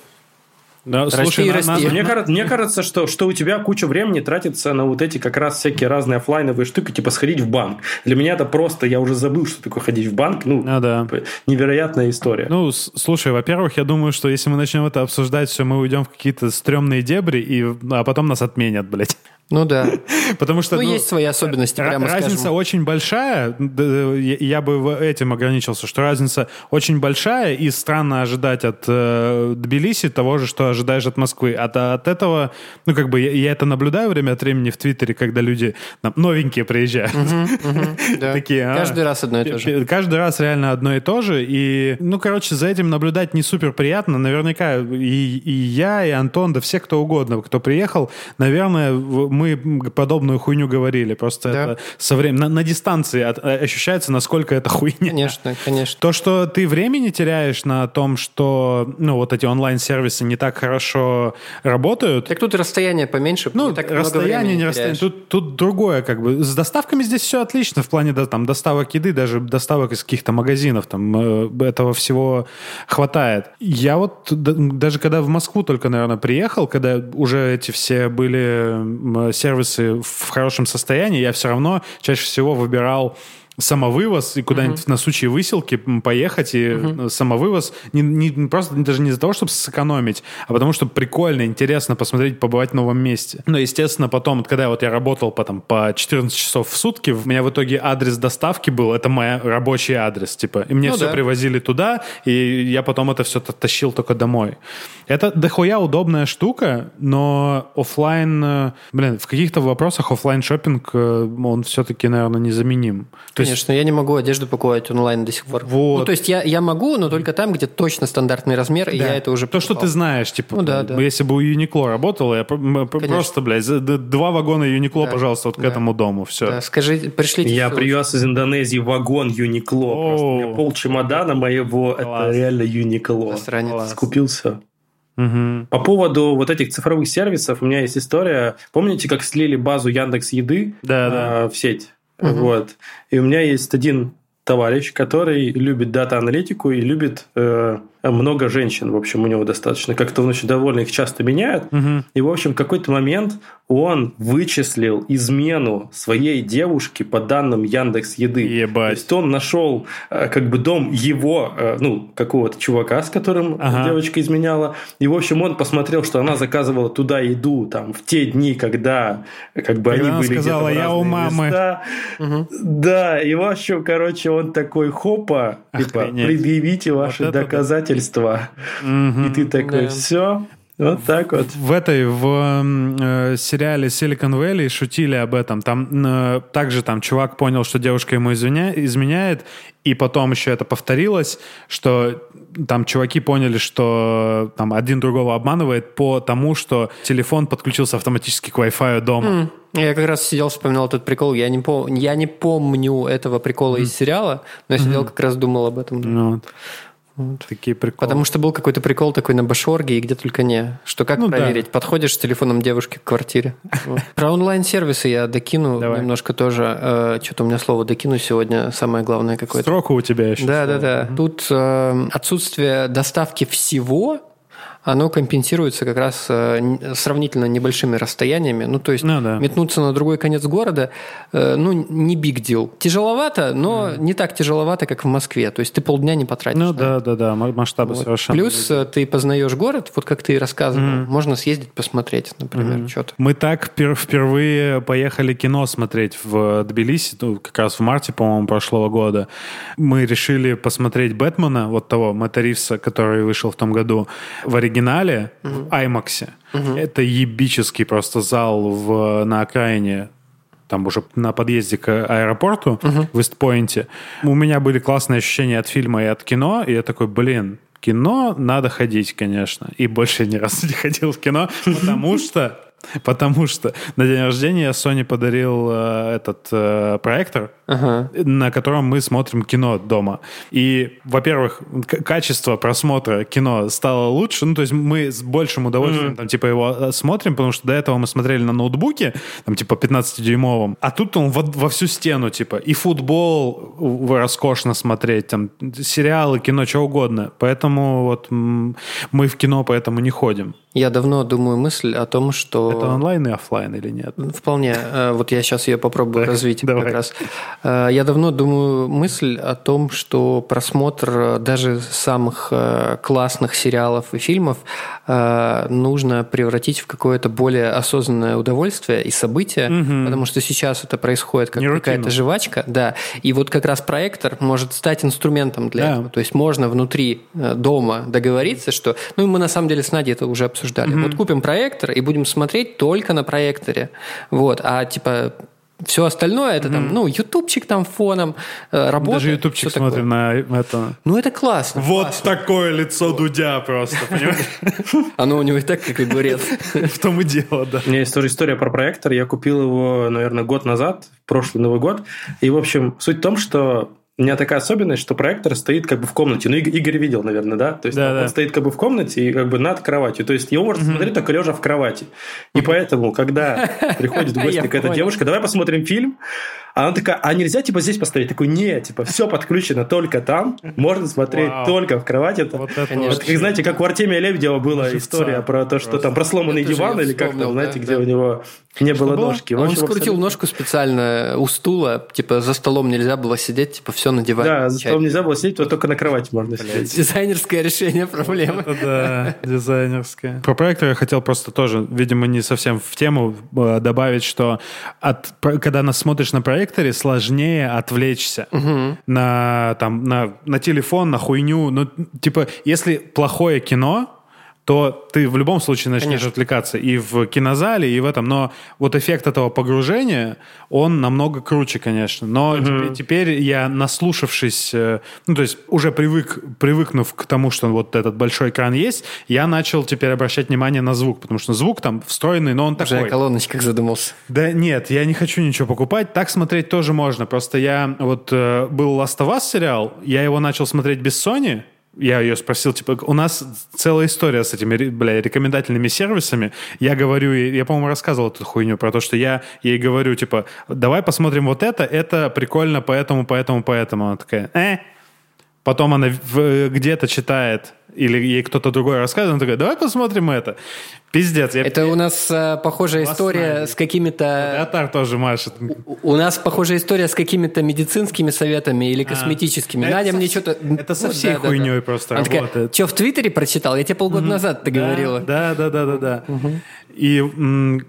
да, расти слушай, на, расти. На, мне, кажется, мне кажется, что, что у тебя куча времени тратится на вот эти как раз всякие разные офлайновые штуки, типа сходить в банк. Для меня это просто, я уже забыл, что такое ходить в банк. Ну, а, да. Типа, невероятная история. Ну, слушай, во-первых, я думаю, что если мы начнем это обсуждать, все, мы уйдем в какие-то стрёмные дебри, и, а потом нас отменят, блядь. Ну да. (laughs) Потому что... Ну, ну есть свои особенности, прямо Разница скажем. очень большая. Я бы этим ограничился, что разница очень большая, и странно ожидать от э, Тбилиси того же, что ожидаешь от Москвы. От, от этого, ну, как бы, я, я это наблюдаю время от времени в Твиттере, когда люди там, новенькие приезжают. (laughs) Такие, а, каждый раз одно и то же. Каждый раз реально одно и то же. И, ну, короче, за этим наблюдать не супер приятно. Наверняка и, и я, и Антон, да все кто угодно, кто приехал, наверное, мы подобную хуйню говорили. Просто да. это со временем на, на дистанции от, э, ощущается, насколько это хуйня. Конечно, конечно. То, что ты времени теряешь на том, что ну вот эти онлайн-сервисы не так хорошо работают. Так тут расстояние поменьше. Ну, так расстояние, не расстояние. Тут, тут другое как бы. С доставками здесь все отлично в плане да, там, доставок еды, даже доставок из каких-то магазинов. Там э, этого всего хватает. Я вот даже когда в Москву только, наверное, приехал, когда уже эти все были сервисы в хорошем состоянии, я все равно чаще всего выбирал самовывоз и куда-нибудь uh-huh. на случай выселки поехать и uh-huh. самовывоз не, не просто даже не из-за того, чтобы сэкономить, а потому что прикольно, интересно посмотреть, побывать в новом месте. Но, естественно, потом, когда вот я работал потом по 14 часов в сутки, у меня в итоге адрес доставки был, это мой рабочий адрес, типа, и мне ну, все да. привозили туда, и я потом это все тащил только домой. Это дохуя удобная штука, но офлайн, э, блин, в каких-то вопросах офлайн шопинг э, он все-таки, наверное, незаменим. То Конечно, есть... я не могу одежду покупать онлайн до сих пор. Вот. Ну, то есть я, я могу, но только там, где точно стандартный размер, да. и я это уже покупал. То, что ты знаешь, типа, ну, да, да. если бы у Юникло работало, я Конечно. просто, блядь, два вагона Юникло, да. пожалуйста, вот да. к этому дому, все. Да, скажи, пришлите. Я привез из Индонезии вагон Юникло, просто у меня пол чемодана моего, Класс. это реально Юникло. Скупил все. Угу. По поводу вот этих цифровых сервисов у меня есть история. Помните, как слили базу Яндекс Еды да, да. в сеть? Угу. Вот. И у меня есть один товарищ, который любит дата-аналитику и любит э, много женщин. В общем, у него достаточно. Как-то он очень довольно их часто меняет. Угу. И, в общем, в какой-то момент он вычислил измену своей девушки по данным Яндекс Еды. Ебать. То есть он нашел э, как бы дом его, э, ну, какого-то чувака, с которым ага. девочка изменяла. И, в общем, он посмотрел, что она заказывала туда еду там в те дни, когда как бы когда они были сказала, где-то я у мамы. Места. Угу. Да, и, в общем, короче, он такой, хопа, типа, предъявите ваши вот доказательства. Угу. И ты такой, да. все, вот так вот. В этой, в э, сериале Silicon Valley шутили об этом. Там э, также там чувак понял, что девушка ему извиня... изменяет, и потом еще это повторилось, что там чуваки поняли, что там один другого обманывает по тому, что телефон подключился автоматически к Wi-Fi дома. Mm. Я как раз сидел, вспоминал этот прикол. Я не, пом... я не помню этого прикола mm. из сериала, но я сидел mm-hmm. как раз думал об этом. Ну, вот. Вот. Такие приколы. Потому что был какой-то прикол такой на Башорге и где только не. Что как ну, проверить? Да. Подходишь с телефоном девушки к квартире. Про онлайн-сервисы я докину немножко тоже. Э, Что-то у меня слово докину сегодня самое главное какое-то. Строка у тебя еще. Да, да, да. Тут э, отсутствие доставки всего оно компенсируется как раз э, сравнительно небольшими расстояниями. Ну, то есть ну, да. метнуться на другой конец города, э, ну, не big deal. Тяжеловато, но mm. не так тяжеловато, как в Москве. То есть ты полдня не потратишь. Ну, да, да, да, масштабы вот. совершенно. Плюс. Э, ты познаешь город, вот как ты рассказывал. Mm. Можно съездить, посмотреть, например, mm. что-то. Мы так впервые поехали кино смотреть в Тбилиси, ну, как раз в марте, по-моему, прошлого года. Мы решили посмотреть «Бэтмена», вот того Мэтта Ривса, который вышел в том году, в оригинале оригинале, угу. в IMAX. Это ебический просто зал в, на окраине там уже на подъезде к аэропорту uh-huh. в Истпойнте. У меня были классные ощущения от фильма и от кино, и я такой, блин, кино надо ходить, конечно. И больше ни разу не ходил в кино, потому (laughs) что Потому что на день рождения Sony подарил э, этот э, проектор, ага. на котором мы смотрим кино дома. И, во-первых, качество просмотра кино стало лучше. Ну, то есть мы с большим удовольствием mm-hmm. там, типа, его э, смотрим, потому что до этого мы смотрели на ноутбуке, там, типа, 15-дюймовом, а тут он во, во всю стену, типа, и футбол роскошно смотреть, там, сериалы, кино, что угодно. Поэтому вот мы в кино поэтому не ходим. Я давно думаю мысль о том, что... Это онлайн и офлайн или нет? Вполне. Э, вот я сейчас ее попробую развить как раз. Э, я давно думаю мысль о том, что просмотр даже самых э, классных сериалов и фильмов нужно превратить в какое-то более осознанное удовольствие и событие, угу. потому что сейчас это происходит как какая-то жвачка. Да. И вот как раз проектор может стать инструментом для да. этого. То есть можно внутри дома договориться, что... Ну, мы на самом деле с Надей это уже обсуждали. Mm-hmm. Вот купим проектор и будем смотреть только на проекторе. Вот. А типа Все остальное это там, ну, ютубчик там фоном, э, работа. Даже ютубчик смотрим на это. Ну, это классно. Вот классно. такое лицо Дудя просто, понимаешь? (laughs) Оно у него и так, как и говорят. (laughs) В том и дело, да. У меня есть тоже история про проектор. Я купил его, наверное, год назад, в прошлый Новый год. И, в общем, суть в том, что у меня такая особенность, что проектор стоит как бы в комнате. Ну, Игорь видел, наверное, да? То есть да, он да. стоит как бы в комнате и как бы над кроватью. То есть его можно mm-hmm. смотреть только лежа в кровати. И поэтому, когда (laughs) приходит в гости какая-то девушка, давай посмотрим фильм, она такая, а нельзя типа здесь поставить? Такой, нет, типа все подключено только там, можно смотреть Вау. только в кровати. Это, вот это вот, как, знаете, как у Артемия Лебедева была Живца. история про то, что Просто. там про сломанный диван или как там, знаете, да, где да. у него не было что ножки. Он скрутил абсолютно... ножку специально у стула, типа за столом нельзя было сидеть, типа все на диване. Да, за столом нельзя было сидеть, вот только на кровати можно Блядь. сидеть. Дизайнерское решение проблемы. Да, (laughs) дизайнерское. Про проектор я хотел просто тоже, видимо, не совсем в тему э, добавить, что от, когда нас смотришь на проекторе, сложнее отвлечься угу. на, там, на, на телефон, на хуйню. Ну, типа, если плохое кино, то ты в любом случае начнешь Конечно. отвлекаться и в кинозале, и в этом. Но вот эффект этого погружения, он намного круче, конечно. Но угу. теперь, теперь я, наслушавшись, э, ну, то есть уже привык, привыкнув к тому, что вот этот большой экран есть, я начал теперь обращать внимание на звук, потому что звук там встроенный, но он уже такой. Уже колоночках задумался. Да нет, я не хочу ничего покупать. Так смотреть тоже можно. Просто я вот э, был Last of Us сериал, я его начал смотреть без Sony, я ее спросил, типа, у нас целая история с этими, бля, рекомендательными сервисами. Я говорю, я, по-моему, рассказывал эту хуйню про то, что я ей говорю, типа, давай посмотрим вот это, это прикольно, поэтому, поэтому, поэтому. Она такая, э. Потом она где-то читает или ей кто-то другой рассказывает, она такая, давай посмотрим это. Пиздец. Я... Это у нас а, похожая история с какими-то... Атар тоже машет. У, у нас похожая история с какими-то медицинскими советами или а. косметическими. А, Надя мне что-то... Это со всей вот, хуйней да, да. просто Она работает. Такая, что, в Твиттере прочитал? Я тебе полгода угу. назад ты да, говорила. Да, да, да, да, да. Угу. И,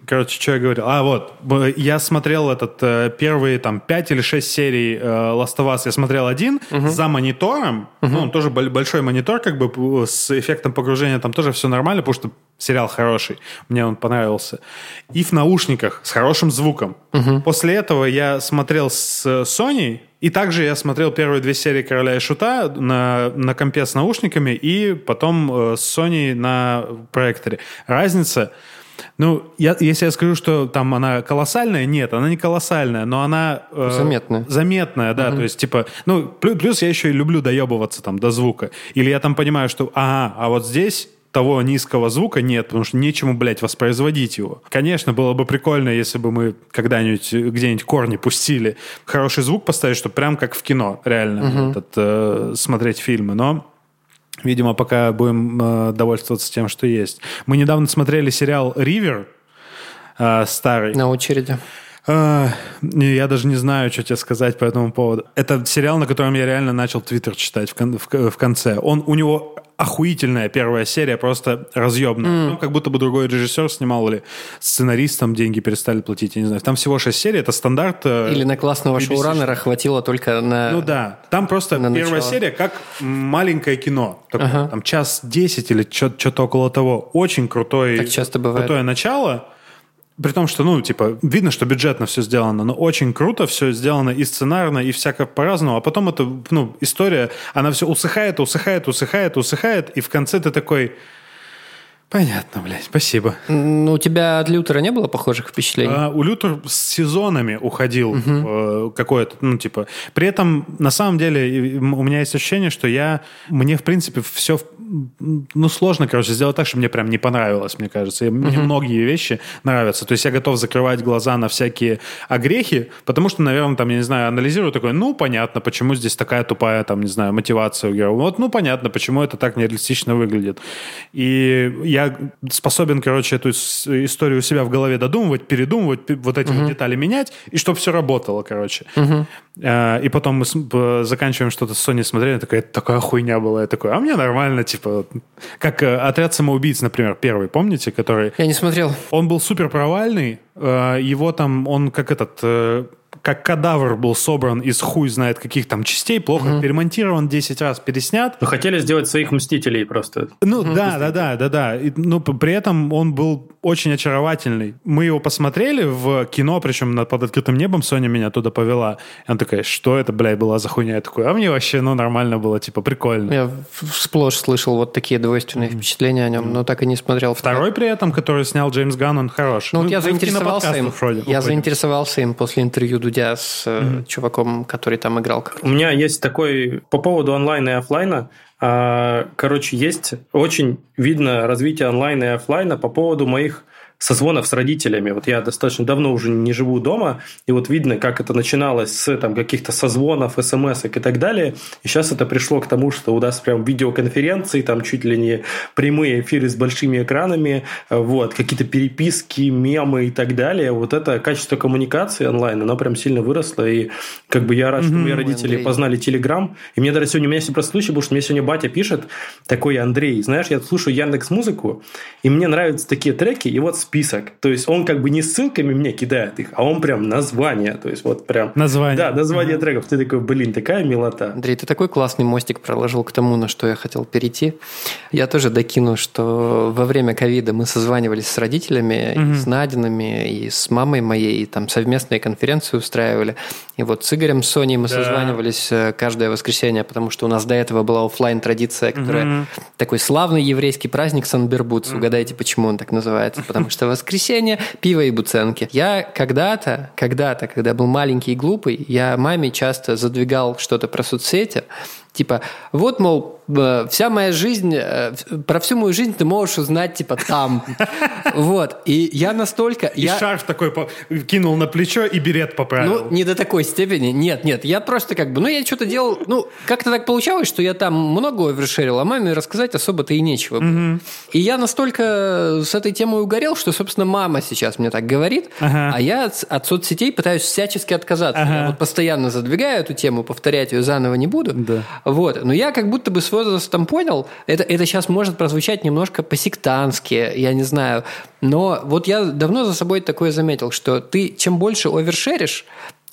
короче, что я говорил? А, вот, я смотрел этот э, первые там 5 или 6 серий э, Last of Us. Я смотрел один угу. за монитором. Угу. Ну, тоже большой монитор, как бы с эффектом погружения там тоже все нормально, потому что сериал хороший. Мне он понравился. И в наушниках с хорошим звуком. Угу. После этого я смотрел с Sony, и также я смотрел первые две серии «Короля и Шута» на, на компе с наушниками, и потом э, с Sony на проекторе. Разница ну, я, если я скажу, что там она колоссальная, нет, она не колоссальная, но она... Э, заметная. Заметная, да, угу. то есть, типа, ну, плюс, плюс я еще и люблю доебываться там до звука. Или я там понимаю, что, ага, а вот здесь того низкого звука нет, потому что нечему, блядь, воспроизводить его. Конечно, было бы прикольно, если бы мы когда-нибудь где-нибудь корни пустили, хороший звук поставить, чтобы прям как в кино, реально, угу. этот, э, смотреть фильмы, но Видимо, пока будем э, довольствоваться тем, что есть. Мы недавно смотрели сериал «Ривер», э, старый. На очереди. Uh, я даже не знаю, что тебе сказать по этому поводу. Это сериал, на котором я реально начал Твиттер читать в, кон- в, в конце. Он у него охуительная первая серия, просто разъебная. Mm. Ну, как будто бы другой режиссер снимал или сценаристам деньги перестали платить, я не знаю. Там всего шесть серий, это стандарт. Э, или на классного BBC. шоураннера хватило только на Ну да, там просто на первая начало. серия как маленькое кино. Такое, ага. Там час десять или что-то около того. Очень крутой, так часто бывает. крутое начало. При том, что, ну, типа, видно, что бюджетно все сделано, но очень круто все сделано и сценарно, и всяко по-разному. А потом это, ну, история, она все усыхает, усыхает, усыхает, усыхает, и в конце ты такой... Понятно, блядь, спасибо. Ну, у тебя от Лютера не было похожих впечатлений? А, у Лютер с сезонами уходил угу. э, какое-то, ну, типа... При этом, на самом деле, у меня есть ощущение, что я... Мне, в принципе, все ну, сложно, короче, сделать так, чтобы мне прям не понравилось, мне кажется. И uh-huh. Мне многие вещи нравятся. То есть я готов закрывать глаза на всякие огрехи, потому что, наверное, там, я не знаю, анализирую такой, ну, понятно, почему здесь такая тупая, там, не знаю, мотивация у героя. Вот, ну, понятно, почему это так нереалистично выглядит. И я способен, короче, эту историю у себя в голове додумывать, передумывать, вот эти uh-huh. вот детали менять, и чтобы все работало, короче. Uh-huh. И потом мы заканчиваем что-то с Sony смотрели, такая, такая хуйня была. Я такой, а мне нормально, типа, как э, «Отряд самоубийц», например, первый, помните, который... Я не смотрел. Он был супер провальный, э, его там, он как этот, как кадавр был собран из хуй знает каких там частей, плохо mm-hmm. перемонтирован 10 раз, переснят. Ну, хотели сделать своих Мстителей просто. Ну, mm-hmm. да, да, да, да, да. И, но при этом он был очень очаровательный. Мы его посмотрели в кино, причем над, под открытым небом Соня меня туда повела. И она такая, что это, блядь, была за хуйня? Я такой, а мне вообще, ну, нормально было, типа, прикольно. Я сплошь слышал вот такие двойственные mm-hmm. впечатления о нем, но так и не смотрел. Второй при этом, который снял Джеймс Ганн, он хорош. Ну, вот ну, я заинтересовался им. Вроде, я заинтересовался им после интервью Дудя с mm-hmm. чуваком, который там играл. У меня есть такой по поводу онлайна и офлайна. А, короче, есть очень видно развитие онлайна и офлайна по поводу моих созвонов с родителями. Вот я достаточно давно уже не живу дома, и вот видно, как это начиналось с там, каких-то созвонов, смс и так далее. И сейчас это пришло к тому, что у нас прям видеоконференции, там чуть ли не прямые эфиры с большими экранами, вот, какие-то переписки, мемы и так далее. Вот это качество коммуникации онлайн, оно прям сильно выросло, и как бы я рад, mm-hmm, что мои родители Андрей. познали Телеграм. И мне даже сегодня, у меня есть просто случай, потому что мне сегодня батя пишет, такой Андрей, знаешь, я слушаю Яндекс Музыку, и мне нравятся такие треки, и вот список. То есть он как бы не ссылками мне кидает их, а он прям название. То есть вот прям... Название. Да, название uh-huh. треков. Ты такой, блин, такая милота. Андрей, ты такой классный мостик проложил к тому, на что я хотел перейти. Я тоже докину, что во время ковида мы созванивались с родителями, uh-huh. и с Надинами, и с мамой моей, и там совместные конференции устраивали. И вот с Игорем, с Соней мы да. созванивались э, каждое воскресенье, потому что у нас до этого была офлайн традиция которая uh-huh. такой славный еврейский праздник Санбербутс. Uh-huh. Угадайте, почему он так называется? Потому что воскресенье, пиво и буценки. Я когда-то, когда-то, когда был маленький и глупый, я маме часто задвигал что-то про соцсети, Типа, вот, мол, вся моя жизнь, э, про всю мою жизнь ты можешь узнать, типа, там. Вот. И я настолько... И я... шарф такой кинул на плечо и берет поправил. Ну, не до такой степени. Нет, нет. Я просто как бы... Ну, я что-то делал... Ну, как-то так получалось, что я там много овершерил, а маме рассказать особо-то и нечего было. И я настолько с этой темой угорел, что, собственно, мама сейчас мне так говорит, а я от, от соцсетей пытаюсь всячески отказаться. Я вот постоянно задвигаю эту тему, повторять ее заново не буду. Да. Вот. Но я как будто бы с возрастом понял, это, это сейчас может прозвучать немножко по-сектантски, я не знаю, но вот я давно за собой такое заметил, что ты чем больше овершеришь,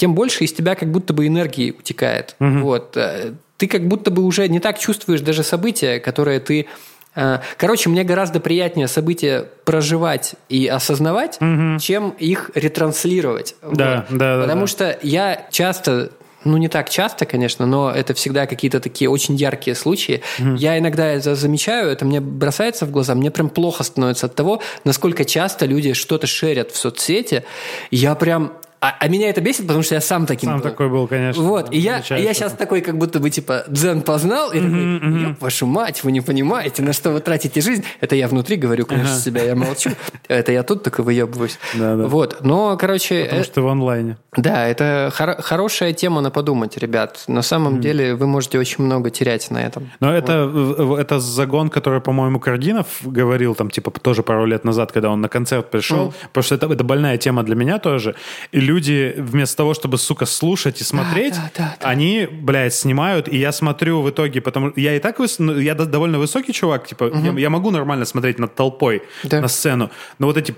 тем больше из тебя как будто бы энергии утекает. Угу. Вот. Э, ты как будто бы уже не так чувствуешь даже события, которые ты э, Короче, мне гораздо приятнее события проживать и осознавать, угу. чем их ретранслировать. Да, вот. да, Потому да. что я часто ну, не так часто, конечно, но это всегда какие-то такие очень яркие случаи. Mm-hmm. Я иногда это замечаю, это мне бросается в глаза, мне прям плохо становится от того, насколько часто люди что-то шерят в соцсети. Я прям а, а меня это бесит, потому что я сам таким сам был. такой был, конечно. Вот, и я, я сейчас такой как будто бы типа дзен познал, и mm-hmm, такой, mm-hmm. вашу мать, вы не понимаете, на что вы тратите жизнь. Это я внутри говорю, конечно, uh-huh. себя, я молчу. (laughs) Это я тут только выебываюсь. Да, да. Вот, но, короче... Потому э, что в онлайне. Да, это хор- хорошая тема на подумать, ребят. На самом mm-hmm. деле вы можете очень много терять на этом. Но вот. это, это загон, который, по-моему, Кардинов говорил там, типа, тоже пару лет назад, когда он на концерт пришел, mm-hmm. потому что это, это больная тема для меня тоже. И люди вместо того, чтобы, сука, слушать и смотреть, да, да, да, они, блядь, снимают, и я смотрю в итоге, потому я и так выс... Ну, я довольно высокий чувак, типа, угу. я, я могу нормально смотреть над толпой на сцену, но вот эти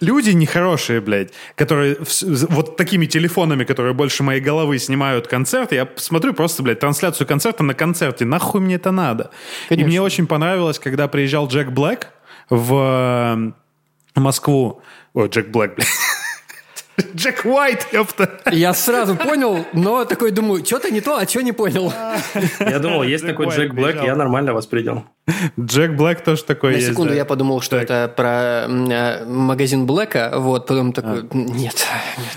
люди нехорошие, блядь, которые вот такими телефонами, которые больше моей головы снимают концерт, я смотрю просто, блядь, трансляцию концерта на концерте. Нахуй мне это надо? Конечно. И мне очень понравилось, когда приезжал Джек Блэк в Москву. Ой, Джек Блэк, блядь. (laughs) Джек Уайт, ёпта. Я сразу понял, но такой думаю, что-то не то, а что не понял. (laughs) Я думал, есть такой Джек Блэк, я нормально воспринял. Джек Блэк тоже такой На есть. На секунду я подумал, что это про э, магазин Блэка, вот, потом такой, а. нет,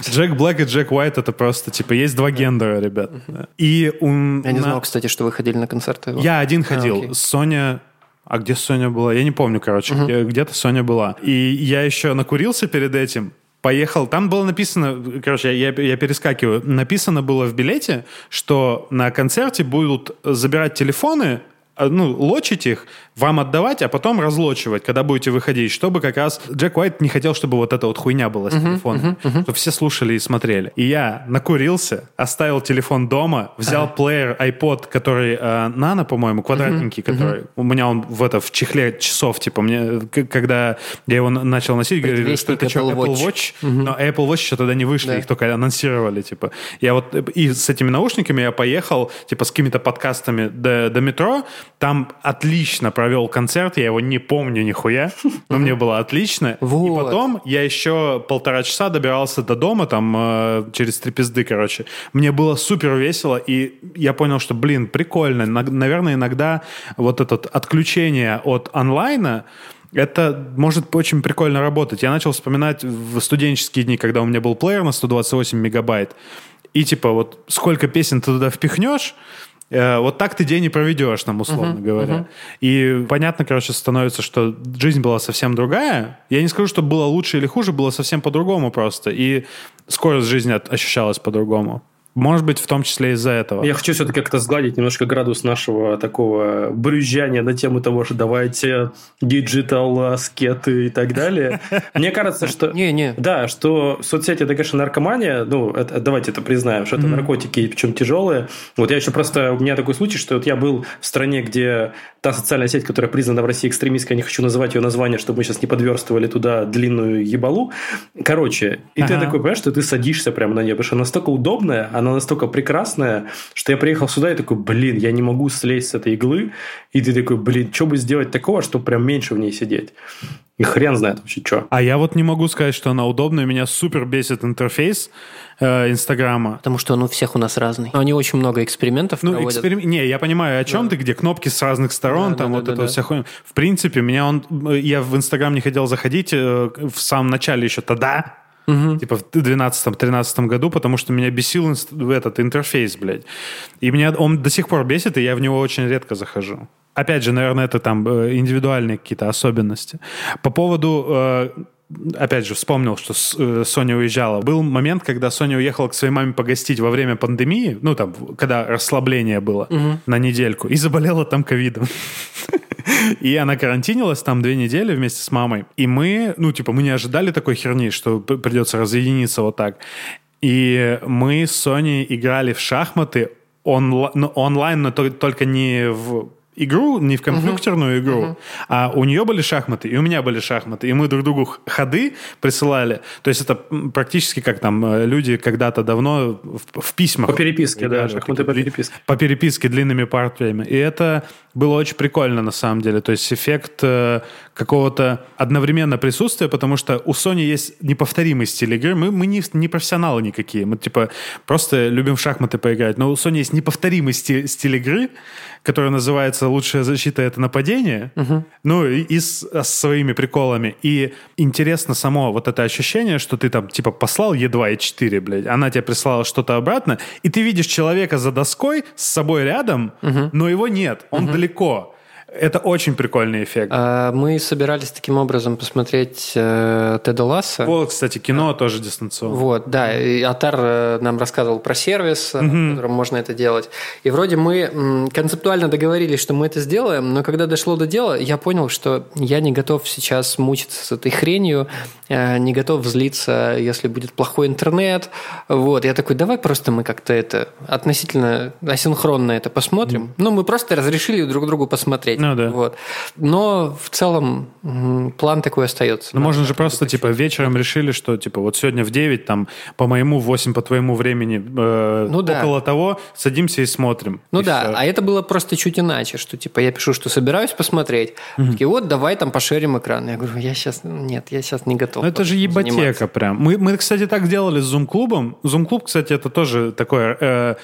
Джек Блэк и Джек Уайт это просто, типа, есть два гендера, ребят. И у... Я не знал, кстати, что вы ходили на концерты. Я один а, ходил. Соня а где Соня была? Я не помню, короче. Uh-huh. Где-то Соня была. И я еще накурился перед этим поехал. Там было написано, короче, я, я перескакиваю. Написано было в билете, что на концерте будут забирать телефоны а, ну, лочить их, вам отдавать, а потом разлочивать, когда будете выходить, чтобы как раз Джек Уайт не хотел, чтобы вот эта вот хуйня была с uh-huh, телефоном, uh-huh, uh-huh. чтобы все слушали и смотрели. И я накурился, оставил телефон дома, взял uh-huh. плеер iPod, который э, Nano, по-моему, квадратненький, uh-huh, который uh-huh. у меня он в это в чехле часов, типа мне, когда я его начал носить, говорили, что это что, Apple Watch, Watch? Uh-huh. но Apple Watch еще тогда не вышли, да. их только анонсировали, типа. Я вот и с этими наушниками я поехал, типа с какими-то подкастами до, до метро, там отлично провел концерт, я его не помню нихуя, но мне было отлично. Вот. И потом я еще полтора часа добирался до дома, там, э, через три пизды, короче. Мне было супер весело, и я понял, что, блин, прикольно. Наверное, иногда вот это отключение от онлайна, это может очень прикольно работать. Я начал вспоминать в студенческие дни, когда у меня был плеер на 128 мегабайт, и типа вот сколько песен ты туда впихнешь, вот так ты день и проведешь, там, условно uh-huh, говоря. Uh-huh. И понятно, короче, становится, что жизнь была совсем другая. Я не скажу, что было лучше или хуже, было совсем по-другому просто. И скорость жизни ощущалась по-другому. Может быть, в том числе из-за этого. Я хочу все-таки как-то сгладить немножко градус нашего такого брюзжания на тему того, что давайте digital аскеты и так далее. (laughs) Мне кажется, что... Не, не. Да, что соцсети это, конечно, наркомания. Ну, это, давайте это признаем, что это наркотики, причем тяжелые. Вот я еще просто... У меня такой случай, что вот я был в стране, где та социальная сеть, которая признана в России экстремистской, я не хочу называть ее название, чтобы мы сейчас не подверстывали туда длинную ебалу. Короче, и ага. ты такой, понимаешь, что ты садишься прямо на нее, потому что она настолько удобная, она настолько прекрасная, что я приехал сюда и такой, блин, я не могу слезть с этой иглы. И ты такой, блин, что бы сделать такого, чтобы прям меньше в ней сидеть? И хрен знает вообще, что. А я вот не могу сказать, что она удобная. Меня супер бесит интерфейс э, Инстаграма. Потому что он у всех у нас разный. Они очень много экспериментов ну, проводят. Эксперим... Не, я понимаю, о чем да. ты, где кнопки с разных сторон, да, там да, вот да, это да. вся хуйня. В принципе, меня он... Я в Инстаграм не хотел заходить э, в самом начале еще тогда, Угу. Типа в 12-13 году, потому что меня бесил этот интерфейс, блядь. И меня он до сих пор бесит, и я в него очень редко захожу. Опять же, наверное, это там э, индивидуальные какие-то особенности. По поводу э, опять же, вспомнил, что э, Соня уезжала. Был момент, когда Соня уехала к своей маме погостить во время пандемии, ну, там, когда расслабление было угу. на недельку, и заболела там ковидом. (laughs) И она карантинилась там две недели вместе с мамой. И мы, ну, типа, мы не ожидали такой херни, что придется разъединиться вот так. И мы с Соней играли в шахматы онла- ну, онлайн, но только не в игру, не в компьютерную uh-huh. игру, uh-huh. а у нее были шахматы, и у меня были шахматы, и мы друг другу ходы присылали. То есть это практически как там э, люди когда-то давно в, в письмах. По переписке, да, шахматы по переписке. По переписке длинными партиями. И это было очень прикольно на самом деле. То есть эффект э, какого-то одновременно присутствия, потому что у Sony есть неповторимый стиль игры. Мы, мы не, не профессионалы никакие. Мы типа просто любим в шахматы поиграть. Но у Sony есть неповторимый стиль, стиль игры, который называется «Лучшая защита — это нападение». Угу. Ну, и, и с, с своими приколами. И интересно само вот это ощущение, что ты там типа послал Е2 и 4, блядь, она тебе прислала что-то обратно, и ты видишь человека за доской с собой рядом, угу. но его нет, он угу. далеко. Это очень прикольный эффект. А, мы собирались таким образом посмотреть э, Теда Ласса. Вот, кстати, кино а, тоже дистанционно. Вот, да. И Атар э, нам рассказывал про сервис, угу. в котором можно это делать. И вроде мы концептуально договорились, что мы это сделаем, но когда дошло до дела, я понял, что я не готов сейчас мучиться с этой хренью, э, не готов злиться, если будет плохой интернет. Вот, я такой, давай просто мы как-то это относительно асинхронно это посмотрим. Mm. Ну, мы просто разрешили друг другу посмотреть смотреть. Ну да. Вот. Но в целом план такой остается. Ну, можно же просто, типа, вечером решили, что, типа, вот сегодня в 9, там, по моему, в 8 по твоему времени, э, ну, да. около того, садимся и смотрим. Ну и да, все. а это было просто чуть иначе, что, типа, я пишу, что собираюсь посмотреть. Угу. Такие, вот, давай там пошерим экран. Я говорю, я сейчас, нет, я сейчас не готов. Ну, это же ебатека заниматься. прям. Мы, мы, кстати, так делали с Zoom-клубом. Zoom-клуб, кстати, это тоже такое... Э,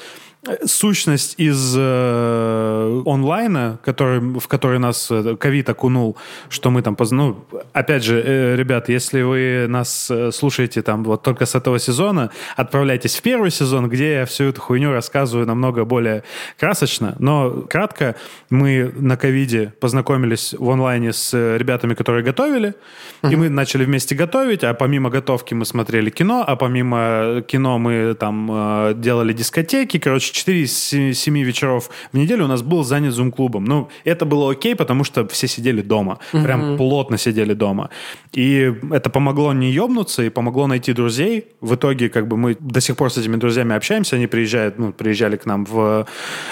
сущность из э, онлайна, который, в который нас э, ковид окунул, что мы там, ну, опять же, э, ребят, если вы нас э, слушаете там вот только с этого сезона, отправляйтесь в первый сезон, где я всю эту хуйню рассказываю намного более красочно, но кратко, мы на ковиде познакомились в онлайне с ребятами, которые готовили, uh-huh. и мы начали вместе готовить, а помимо готовки мы смотрели кино, а помимо кино мы там э, делали дискотеки, короче, 4 из 7 вечеров в неделю у нас был занят зум-клубом. Ну, это было окей, потому что все сидели дома. Угу. Прям плотно сидели дома. И это помогло не ебнуться и помогло найти друзей. В итоге, как бы, мы до сих пор с этими друзьями общаемся. Они приезжают, ну, приезжали к нам в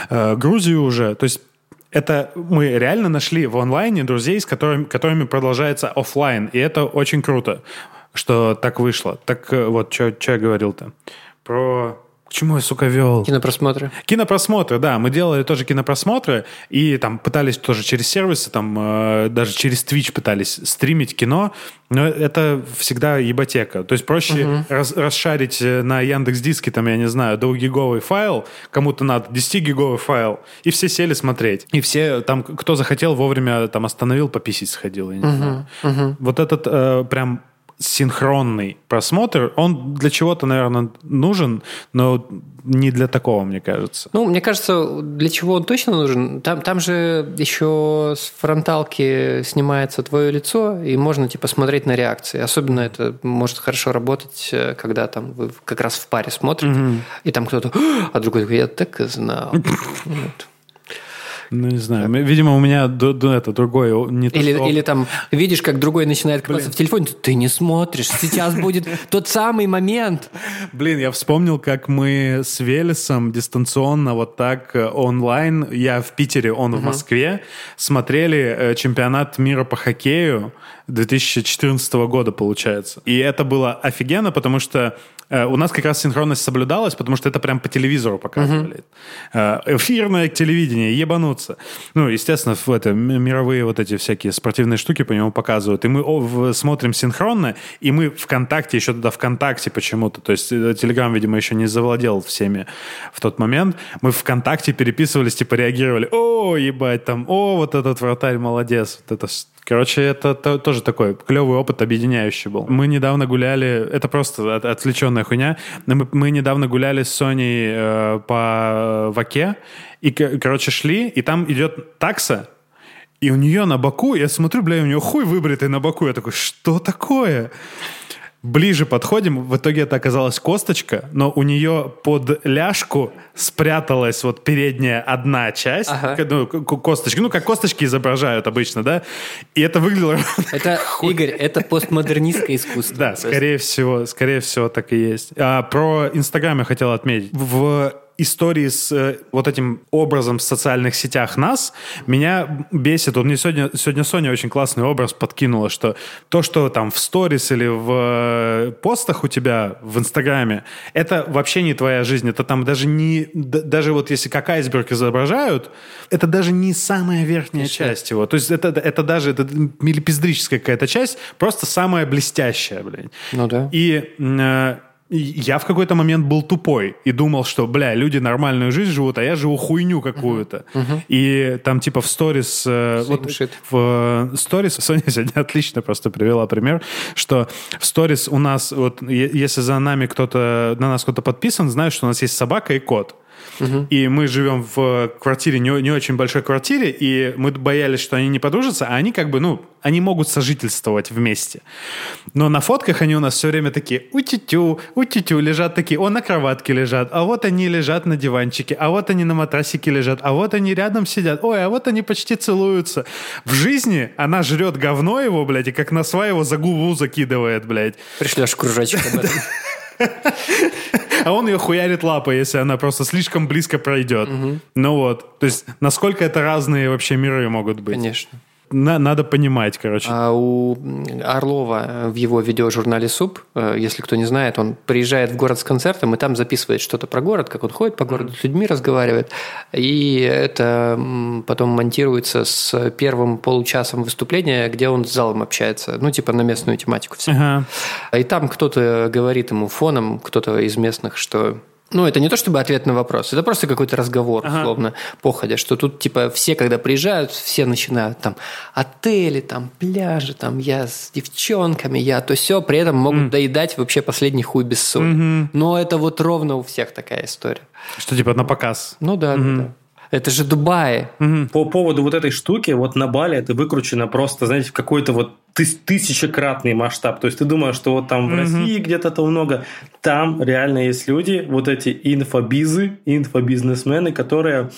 э, Грузию уже. То есть это мы реально нашли в онлайне друзей, с которыми, которыми продолжается офлайн, и это очень круто, что так вышло. Так э, вот, что я говорил-то? Про к чему я, сука, вел? Кинопросмотры. Кинопросмотры, да. Мы делали тоже кинопросмотры и там пытались тоже через сервисы, там э, даже через Twitch пытались стримить кино, но это всегда ебатека. То есть проще угу. рас, расшарить э, на Яндекс Диске, там, я не знаю, 2-гиговый файл, кому-то надо 10-гиговый файл, и все сели смотреть. И все там, кто захотел, вовремя там остановил, пописить сходил, я не угу. знаю. Угу. Вот этот э, прям синхронный просмотр, он для чего-то, наверное, нужен, но не для такого, мне кажется. Ну, мне кажется, для чего он точно нужен? Там, там же еще с фронталки снимается твое лицо, и можно типа смотреть на реакции. Особенно это может хорошо работать, э, когда там вы как раз в паре смотрите, угу. и там кто-то, а другой такой, я так и знал. (laughs) Ну, не знаю. Видимо, у меня это другое. Не или, то, что... или там видишь, как другой начинает копаться в телефоне, ты не смотришь. Сейчас будет (laughs) тот самый момент. Блин, я вспомнил, как мы с Велесом дистанционно вот так э, онлайн, я в Питере, он в Москве, смотрели э, чемпионат мира по хоккею 2014 года, получается. И это было офигенно, потому что у нас как раз синхронность соблюдалась, потому что это прям по телевизору показывали. Uh-huh. Эфирное телевидение, ебануться. Ну, естественно, в это, мировые вот эти всякие спортивные штуки по нему показывают. И мы смотрим синхронно, и мы ВКонтакте, еще туда ВКонтакте почему-то, то есть э, Телеграм, видимо, еще не завладел всеми в тот момент. Мы ВКонтакте переписывались, типа реагировали. О, ебать, там, о, вот этот вратарь молодец. Вот это Короче, это тоже такой клевый опыт, объединяющий был. Мы недавно гуляли, это просто от, отвлеченная хуйня, мы, мы недавно гуляли с Соней э, по Ваке, и, короче, шли, и там идет такса, и у нее на боку, я смотрю, бля, у нее хуй выбритый на боку, я такой, что такое? Ближе подходим, в итоге это оказалась косточка, но у нее под ляжку спряталась вот передняя одна часть, ага. ну, косточки, ну, как косточки изображают обычно, да, и это выглядело... (laughs) Это, Игорь, это постмодернистское искусство. Да, скорее всего, скорее всего так и есть. А, про Инстаграм я хотел отметить. В истории с э, вот этим образом в социальных сетях нас меня бесит. Вот мне сегодня, сегодня Соня очень классный образ подкинула, что то, что там в сторис или в э, постах у тебя в Инстаграме, это вообще не твоя жизнь. Это там даже не... Даже вот если как айсберг изображают, это даже не самая верхняя Конечно. часть его. То есть это, это даже это милипиздрическая какая-то часть, просто самая блестящая, блин. Ну да. И э, я в какой-то момент был тупой и думал, что, бля, люди нормальную жизнь живут, а я живу хуйню какую-то. Uh-huh. И там типа в сторис... Э, вот в сторис... (laughs) Соня сегодня отлично просто привела пример, что в сторис у нас, вот если за нами кто-то, на нас кто-то подписан, знают, что у нас есть собака и кот. И мы живем в квартире, не, не очень большой квартире, и мы боялись, что они не подружатся, а они как бы, ну, они могут сожительствовать вместе. Но на фотках они у нас все время такие у-тю-тю, у-тю-тю, лежат такие, о, на кроватке лежат, а вот они лежат на диванчике, а вот они на матрасике лежат, а вот они рядом сидят, ой, а вот они почти целуются. В жизни она жрет говно его, блядь, и как на его за губу закидывает, блядь. Пришлешь кружочек об этом. (laughs) (laughs) А он ее хуярит лапой, если она просто слишком близко пройдет. Ну вот. То есть, насколько это разные вообще миры могут быть. Конечно на, надо понимать, короче. А у Орлова в его видеожурнале «Суп», э, если кто не знает, он приезжает в город с концертом и там записывает что-то про город, как он ходит по городу, с людьми разговаривает. И это потом монтируется с первым получасом выступления, где он с залом общается. Ну, типа на местную тематику. Все. Ага. И там кто-то говорит ему фоном, кто-то из местных, что ну, это не то чтобы ответ на вопрос, это просто какой-то разговор, ага. условно, походя, что тут, типа, все, когда приезжают, все начинают там отели, там пляжи, там я с девчонками, я то все, при этом могут mm. доедать вообще последний хуй без соли. Mm-hmm. Но это вот ровно у всех такая история. Что, типа, на показ? Ну да, mm-hmm. да, да. Это же Дубай. Угу. По поводу вот этой штуки, вот на Бали это выкручено просто, знаете, в какой-то вот тысячекратный масштаб. То есть ты думаешь, что вот там в России где-то это много. Там реально есть люди, вот эти инфобизы, инфобизнесмены, которые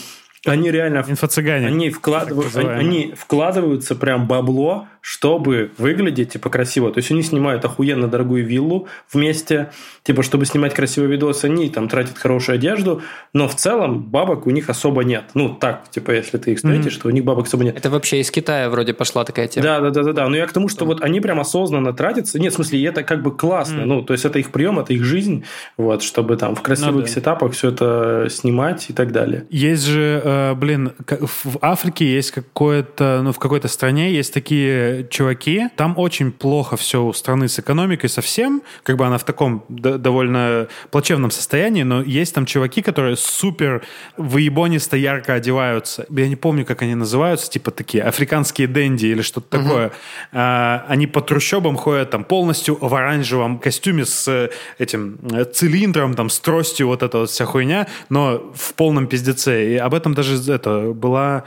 они реально... Инфо-цыгане. Они, вкладывают, они, они вкладываются прям бабло чтобы выглядеть, типа, красиво. То есть они снимают охуенно дорогую виллу вместе, типа, чтобы снимать красивые видосы, они там тратят хорошую одежду, но в целом бабок у них особо нет. Ну, так, типа, если ты их встретишь, mm-hmm. что у них бабок особо нет. Это вообще из Китая вроде пошла такая тема. Да, да, да, да, да. Но я к тому, что вот они прям осознанно тратятся. Нет, в смысле, это как бы классно. Mm-hmm. Ну, то есть это их прием, это их жизнь, вот, чтобы там в красивых ну, да. сетапах все это снимать и так далее. Есть же, э, блин, в Африке есть какое-то, ну, в какой-то стране есть такие чуваки. Там очень плохо все у страны с экономикой совсем. Как бы она в таком довольно плачевном состоянии, но есть там чуваки, которые супер выебонисто ярко одеваются. Я не помню, как они называются, типа такие африканские дэнди или что-то угу. такое. А, они по трущобам ходят там полностью в оранжевом костюме с э, этим э, цилиндром, там, с тростью, вот эта вот вся хуйня, но в полном пиздеце. И об этом даже это была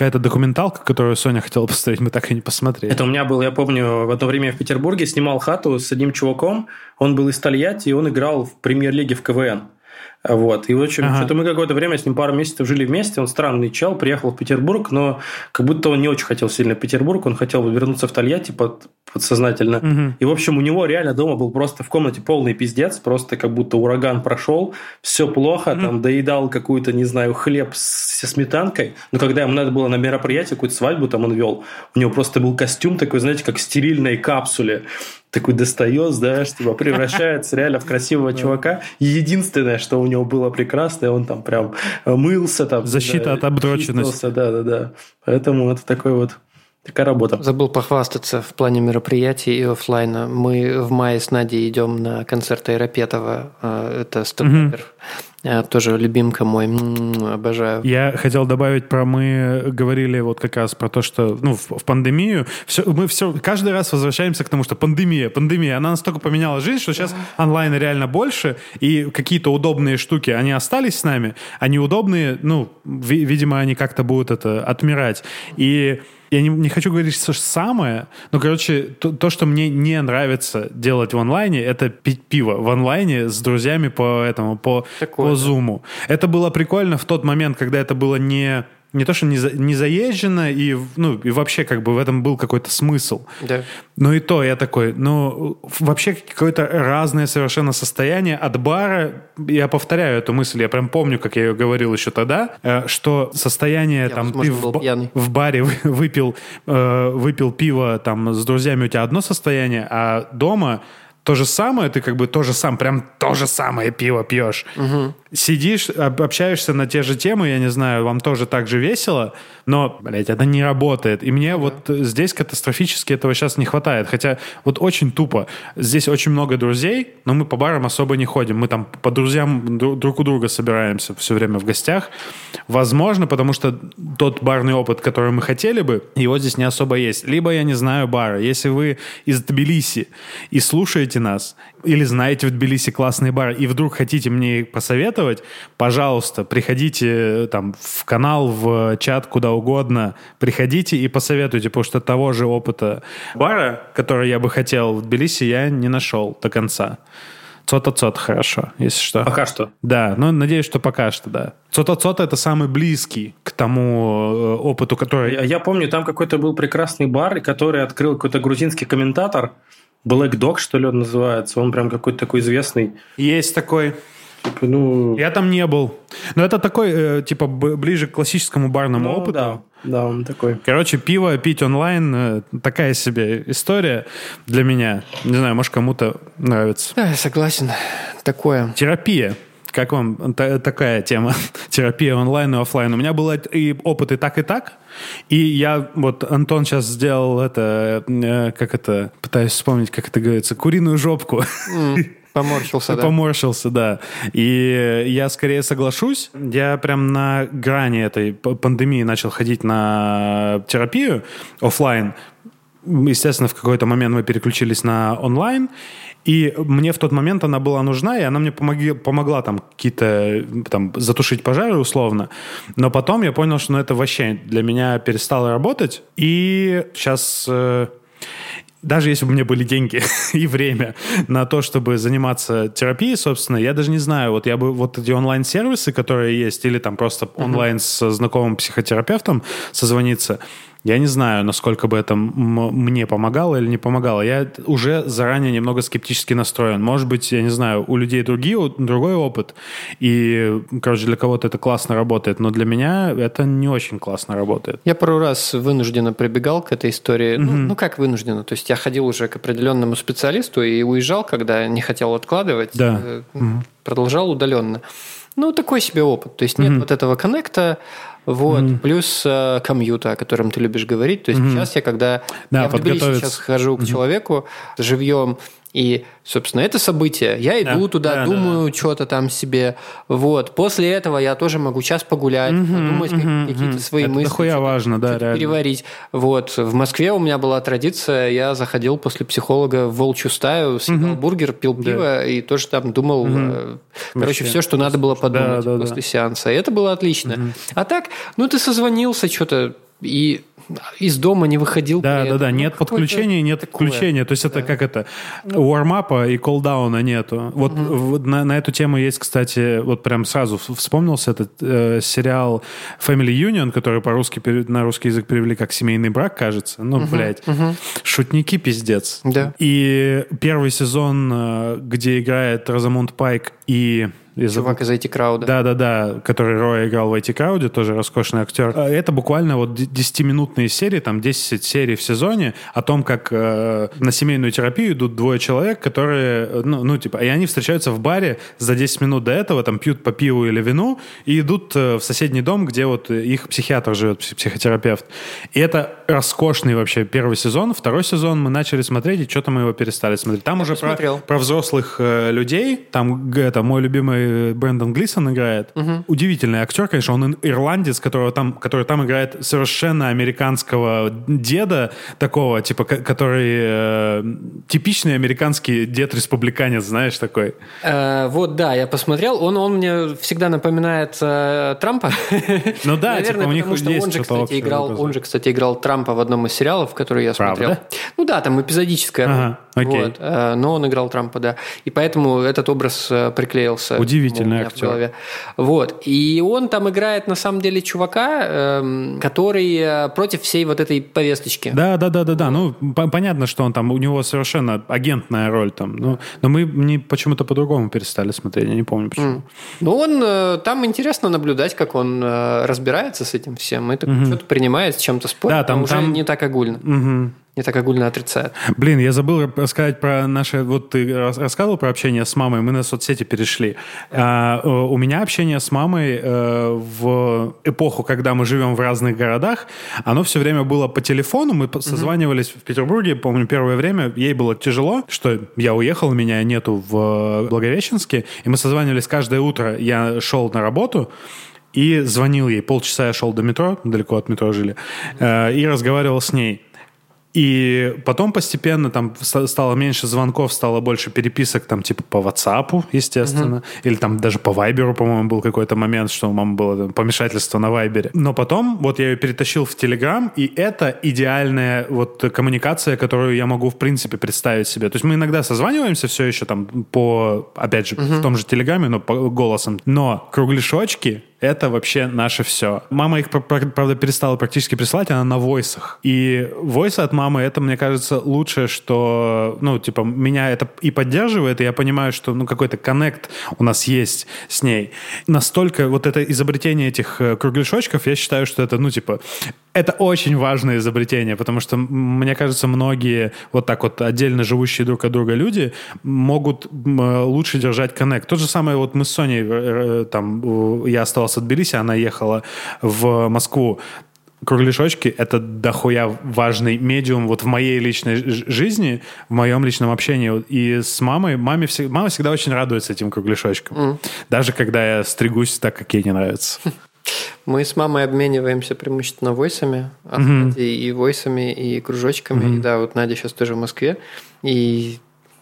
какая-то документалка, которую Соня хотела посмотреть, мы так и не посмотрели. Это у меня был, я помню, в одно время в Петербурге снимал хату с одним чуваком, он был из Тольятти, и он играл в премьер-лиге в КВН. Вот. И, в общем, ага. что-то мы какое-то время с ним пару месяцев жили вместе. Он странный чел, приехал в Петербург, но как будто он не очень хотел сильно Петербург. Он хотел вернуться в Тольятти под, подсознательно. Угу. И, в общем, у него реально дома был просто в комнате полный пиздец. Просто как будто ураган прошел. Все плохо. Угу. Там доедал какую-то, не знаю, хлеб со сметанкой. Но когда ему надо было на мероприятие, какую-то свадьбу там он вел, у него просто был костюм такой, знаете, как в стерильной капсуле такой достает, знаешь, типа превращается реально в красивого чувака. единственное, что у него было прекрасное, он там прям мылся. Там, Защита да, от обдроченности. Да, да, да. Поэтому это такой вот Такая работа. Забыл похвастаться в плане мероприятий и офлайна. Мы в мае с Надей идем на концерт Айропетова. А, это стендапер. Угу. Тоже любимка мой. Обожаю. Я хотел добавить про... Мы говорили вот как раз про то, что ну, в, в пандемию все, мы все каждый раз возвращаемся к тому, что пандемия, пандемия, она настолько поменяла жизнь, что сейчас онлайн реально больше, и какие-то удобные штуки, они остались с нами, а неудобные, ну, ви, видимо, они как-то будут это отмирать. И я не, не хочу говорить что самое, но, короче, то, то, что мне не нравится делать в онлайне, это пить пиво в онлайне с друзьями по этому, по, Такое, по. Да. Это было прикольно в тот момент, когда это было не не то, что не, за, не заезжено, и, ну, и вообще как бы в этом был какой-то смысл. Да. Но и то я такой, ну, вообще какое-то разное совершенно состояние от бара. Я повторяю эту мысль, я прям помню, как я ее говорил еще тогда, э, что состояние я, там, ты в, в баре выпил, э, выпил пиво там с друзьями, у тебя одно состояние, а дома то же самое, ты как бы то же самое, прям то же самое пиво пьешь. Угу. Сидишь, общаешься на те же темы, я не знаю, вам тоже так же весело, но, блядь, это не работает. И мне вот здесь катастрофически этого сейчас не хватает. Хотя вот очень тупо. Здесь очень много друзей, но мы по барам особо не ходим. Мы там по друзьям друг у друга собираемся все время в гостях. Возможно, потому что тот барный опыт, который мы хотели бы, его здесь не особо есть. Либо я не знаю бара. Если вы из Тбилиси и слушаете слушаете нас или знаете в Тбилиси классные бары и вдруг хотите мне посоветовать, пожалуйста, приходите э, там в канал, в чат, куда угодно, приходите и посоветуйте, потому что того же опыта бара, который я бы хотел в Тбилиси, я не нашел до конца. Цота-цот хорошо, если что. Пока что. Да, ну, надеюсь, что пока что, да. Цота-цота – это самый близкий к тому э, опыту, который... Я, я помню, там какой-то был прекрасный бар, который открыл какой-то грузинский комментатор, Black Dog, что ли, он называется. Он прям какой-то такой известный. Есть такой. Типа, ну... Я там не был. Но это такой, э, типа, ближе к классическому барному ну, опыту. Да. Да, он такой. Короче, пиво пить онлайн э, такая себе история для меня. Не знаю, может, кому-то нравится. Да, я согласен. Такое. Терапия. Как вам такая тема? (laughs) Терапия онлайн и офлайн. У меня был и опыт и так, и так. И я, вот Антон сейчас сделал это, э, как это, пытаюсь вспомнить, как это говорится, куриную жопку. (laughs) Поморщился, да. Поморщился, да. И я скорее соглашусь. Я прям на грани этой пандемии начал ходить на терапию офлайн естественно, в какой-то момент мы переключились на онлайн, и мне в тот момент она была нужна, и она мне помоги, помогла там какие-то, там, затушить пожары условно. Но потом я понял, что ну, это вообще для меня перестало работать. И сейчас... Э, даже если бы у меня были деньги (laughs) и время на то, чтобы заниматься терапией, собственно, я даже не знаю, вот я бы вот эти онлайн-сервисы, которые есть, или там просто онлайн с знакомым психотерапевтом созвониться, я не знаю, насколько бы это мне помогало или не помогало. Я уже заранее немного скептически настроен. Может быть, я не знаю, у людей другие, другой опыт, и, короче, для кого-то это классно работает, но для меня это не очень классно работает. Я пару раз вынужденно прибегал к этой истории. Mm-hmm. Ну, ну, как вынужденно? То есть я ходил уже к определенному специалисту и уезжал, когда не хотел откладывать. Да. Mm-hmm. Продолжал удаленно. Ну, такой себе опыт. То есть нет mm-hmm. вот этого коннекта, вот, mm-hmm. плюс э, комьюта, о котором ты любишь говорить. То есть mm-hmm. сейчас я, когда да, я в Тбилиси сейчас хожу к mm-hmm. человеку живьем, и, собственно, это событие. Я иду да, туда, да, думаю да, да. что-то там себе. Вот. После этого я тоже могу час погулять, угу, подумать угу, какие-то свои это мысли. Дохуя важно, да, реально. Переварить. Вот. В Москве у меня была традиция, я заходил после психолога в волчью стаю, съедал угу. бургер, пил да. пиво и тоже там думал, угу. короче, все, что надо было подумать да, да, после да. сеанса. И это было отлично. Угу. А так, ну ты созвонился, что-то и из дома не выходил. Да, да, да, нет подключения, нет такое. включения. То есть да. это как это, вармапа и колдауна нету. Вот угу. на, на эту тему есть, кстати, вот прям сразу вспомнился этот э, сериал Family Union, который по-русски на русский язык перевели как «Семейный брак», кажется. Ну, угу. блядь, угу. шутники пиздец. Да. И первый сезон, э, где играет Розамунд Пайк и из Чувак из IT-крауда. Да-да-да, который Роя играл в IT-крауде, тоже роскошный актер. А, это буквально вот 10-минутные серии, там 10 серий в сезоне о том, как э, на семейную терапию идут двое человек, которые, э, ну, ну, типа, и они встречаются в баре за 10 минут до этого, там пьют по пиву или вину и идут э, в соседний дом, где вот их психиатр живет, психотерапевт. И это роскошный вообще первый сезон. Второй сезон мы начали смотреть, и что-то мы его перестали смотреть. Там Я уже про, про взрослых э, людей, там это мой любимый Брэндон Глисон играет. Угу. Удивительный актер, конечно, он ирландец, которого там, который там играет совершенно американского деда, такого, типа, который э, типичный американский дед-республиканец, знаешь, такой. Э, вот, да, я посмотрел. Он, он мне всегда напоминает э, Трампа. (laughs) Ну да, Наверное, типа, у них что он же, кстати, играл, он же, кстати, играл Трампа в одном из сериалов, который я Правда? смотрел. Ну да, там эпизодическая ага, окей. Вот, э, но он играл Трампа, да. И поэтому этот образ э, приклеился. Удивительный актер. Вот. И он там играет, на самом деле, чувака, эм, который э, против всей вот этой повесточки. Да, да, да, да, да. Ну, понятно, что он там, у него совершенно агентная роль там. Ну, но мы не почему-то по-другому перестали смотреть, я не помню почему. Mm. Ну, он, э, там интересно наблюдать, как он э, разбирается с этим всем. Это mm-hmm. что-то принимает, с чем-то спорит, да, там, уже там... не так огульно. Mm-hmm не так огульно отрицает. Блин, я забыл рассказать про наше... Вот ты рассказывал про общение с мамой, мы на соцсети перешли. А, у меня общение с мамой э, в эпоху, когда мы живем в разных городах, оно все время было по телефону, мы созванивались mm-hmm. в Петербурге, помню, первое время ей было тяжело, что я уехал, меня нету в Благовещенске, и мы созванивались каждое утро, я шел на работу, и звонил ей. Полчаса я шел до метро, далеко от метро жили, э, и разговаривал с ней. И потом постепенно там стало меньше звонков, стало больше переписок там типа по WhatsApp, естественно, угу. или там даже по Viber, по-моему, был какой-то момент, что у мамы было там, помешательство на Viber. Но потом вот я ее перетащил в Telegram, и это идеальная вот коммуникация, которую я могу в принципе представить себе. То есть мы иногда созваниваемся все еще там по, опять же, угу. в том же Телеграме, но по голосом. Но кругляшочки это вообще наше все. Мама их, правда, перестала практически присылать, она на войсах. И войсы от мамы, это, мне кажется, лучшее, что, ну, типа, меня это и поддерживает, и я понимаю, что, ну, какой-то коннект у нас есть с ней. Настолько вот это изобретение этих э, кругляшочков, я считаю, что это, ну, типа, это очень важное изобретение, потому что, мне кажется, многие вот так вот отдельно живущие друг от друга люди могут лучше держать коннект. То же самое вот мы с Соней, э, там, я остался в Тбилиси, она ехала в Москву кругляшочки — это дохуя важный медиум вот в моей личной жизни, в моем личном общении. И с мамой, маме всегда, мама всегда очень радуется этим кругляшочкам. Mm. Даже когда я стригусь так, как ей не нравится. Мы с мамой обмениваемся преимущественно войсами, mm-hmm. и войсами, и кружочками. Mm-hmm. И да, вот Надя сейчас тоже в Москве. И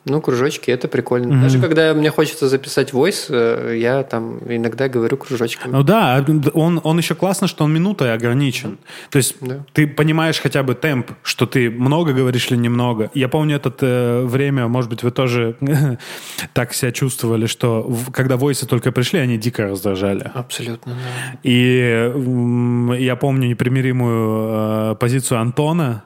ну, кружочки, это прикольно. Mm-hmm. Даже когда мне хочется записать войс, э, я там иногда говорю кружочками. Ну да, он, он еще классно, что он минутой ограничен. То есть да. ты понимаешь хотя бы темп, что ты много говоришь или немного. Я помню это э, время, может быть, вы тоже (laughs) так себя чувствовали, что в, когда войсы только пришли, они дико раздражали. Абсолютно, да. И э, я помню непримиримую э, позицию Антона,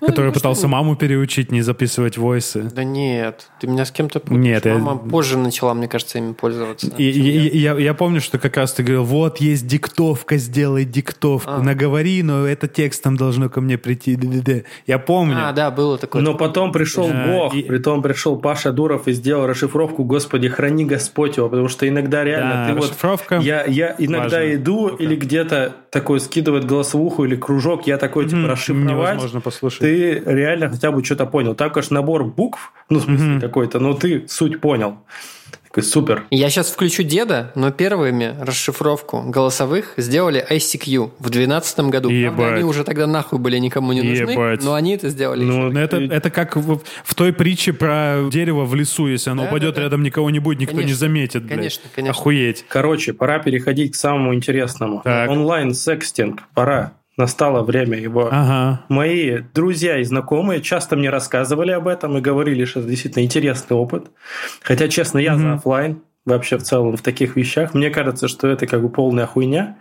который пытался маму переучить не записывать войсы. Да нет, ты меня с кем-то путаешь. Нет, Мама позже начала, мне кажется, ими пользоваться. И, я, я помню, что как раз ты говорил, вот есть диктовка, сделай диктовку, а. наговори, но это текстом должно ко мне прийти. Я помню. А, да, было такое. Но потом пришел да, Бог, и... притом пришел Паша Дуров и сделал расшифровку «Господи, храни Господь его», потому что иногда реально ты вот... Я, я иногда иду или где-то такой скидывает голосовуху или кружок, я такой, типа, расшифровать. Невозможно послушать. Ты реально хотя бы что-то понял. Так, конечно, набор букв, ну, в смысле, mm-hmm. какой-то, но ты суть понял. Такой, супер. Я сейчас включу деда, но первыми расшифровку голосовых сделали ICQ в 2012 году. Ебать. Правда, они уже тогда нахуй были никому не нужны, Ебать. но они это сделали. Ну, это, это как в, в той притче про дерево в лесу. Если оно да, упадет, да, рядом никого не будет, никто конечно, не заметит. Блядь. Конечно, конечно. Охуеть. Короче, пора переходить к самому интересному. Онлайн-секстинг. Пора настало время его. Ага. Мои друзья и знакомые часто мне рассказывали об этом и говорили, что это действительно интересный опыт. Хотя, честно, я угу. за офлайн вообще в целом в таких вещах. Мне кажется, что это как бы полная хуйня.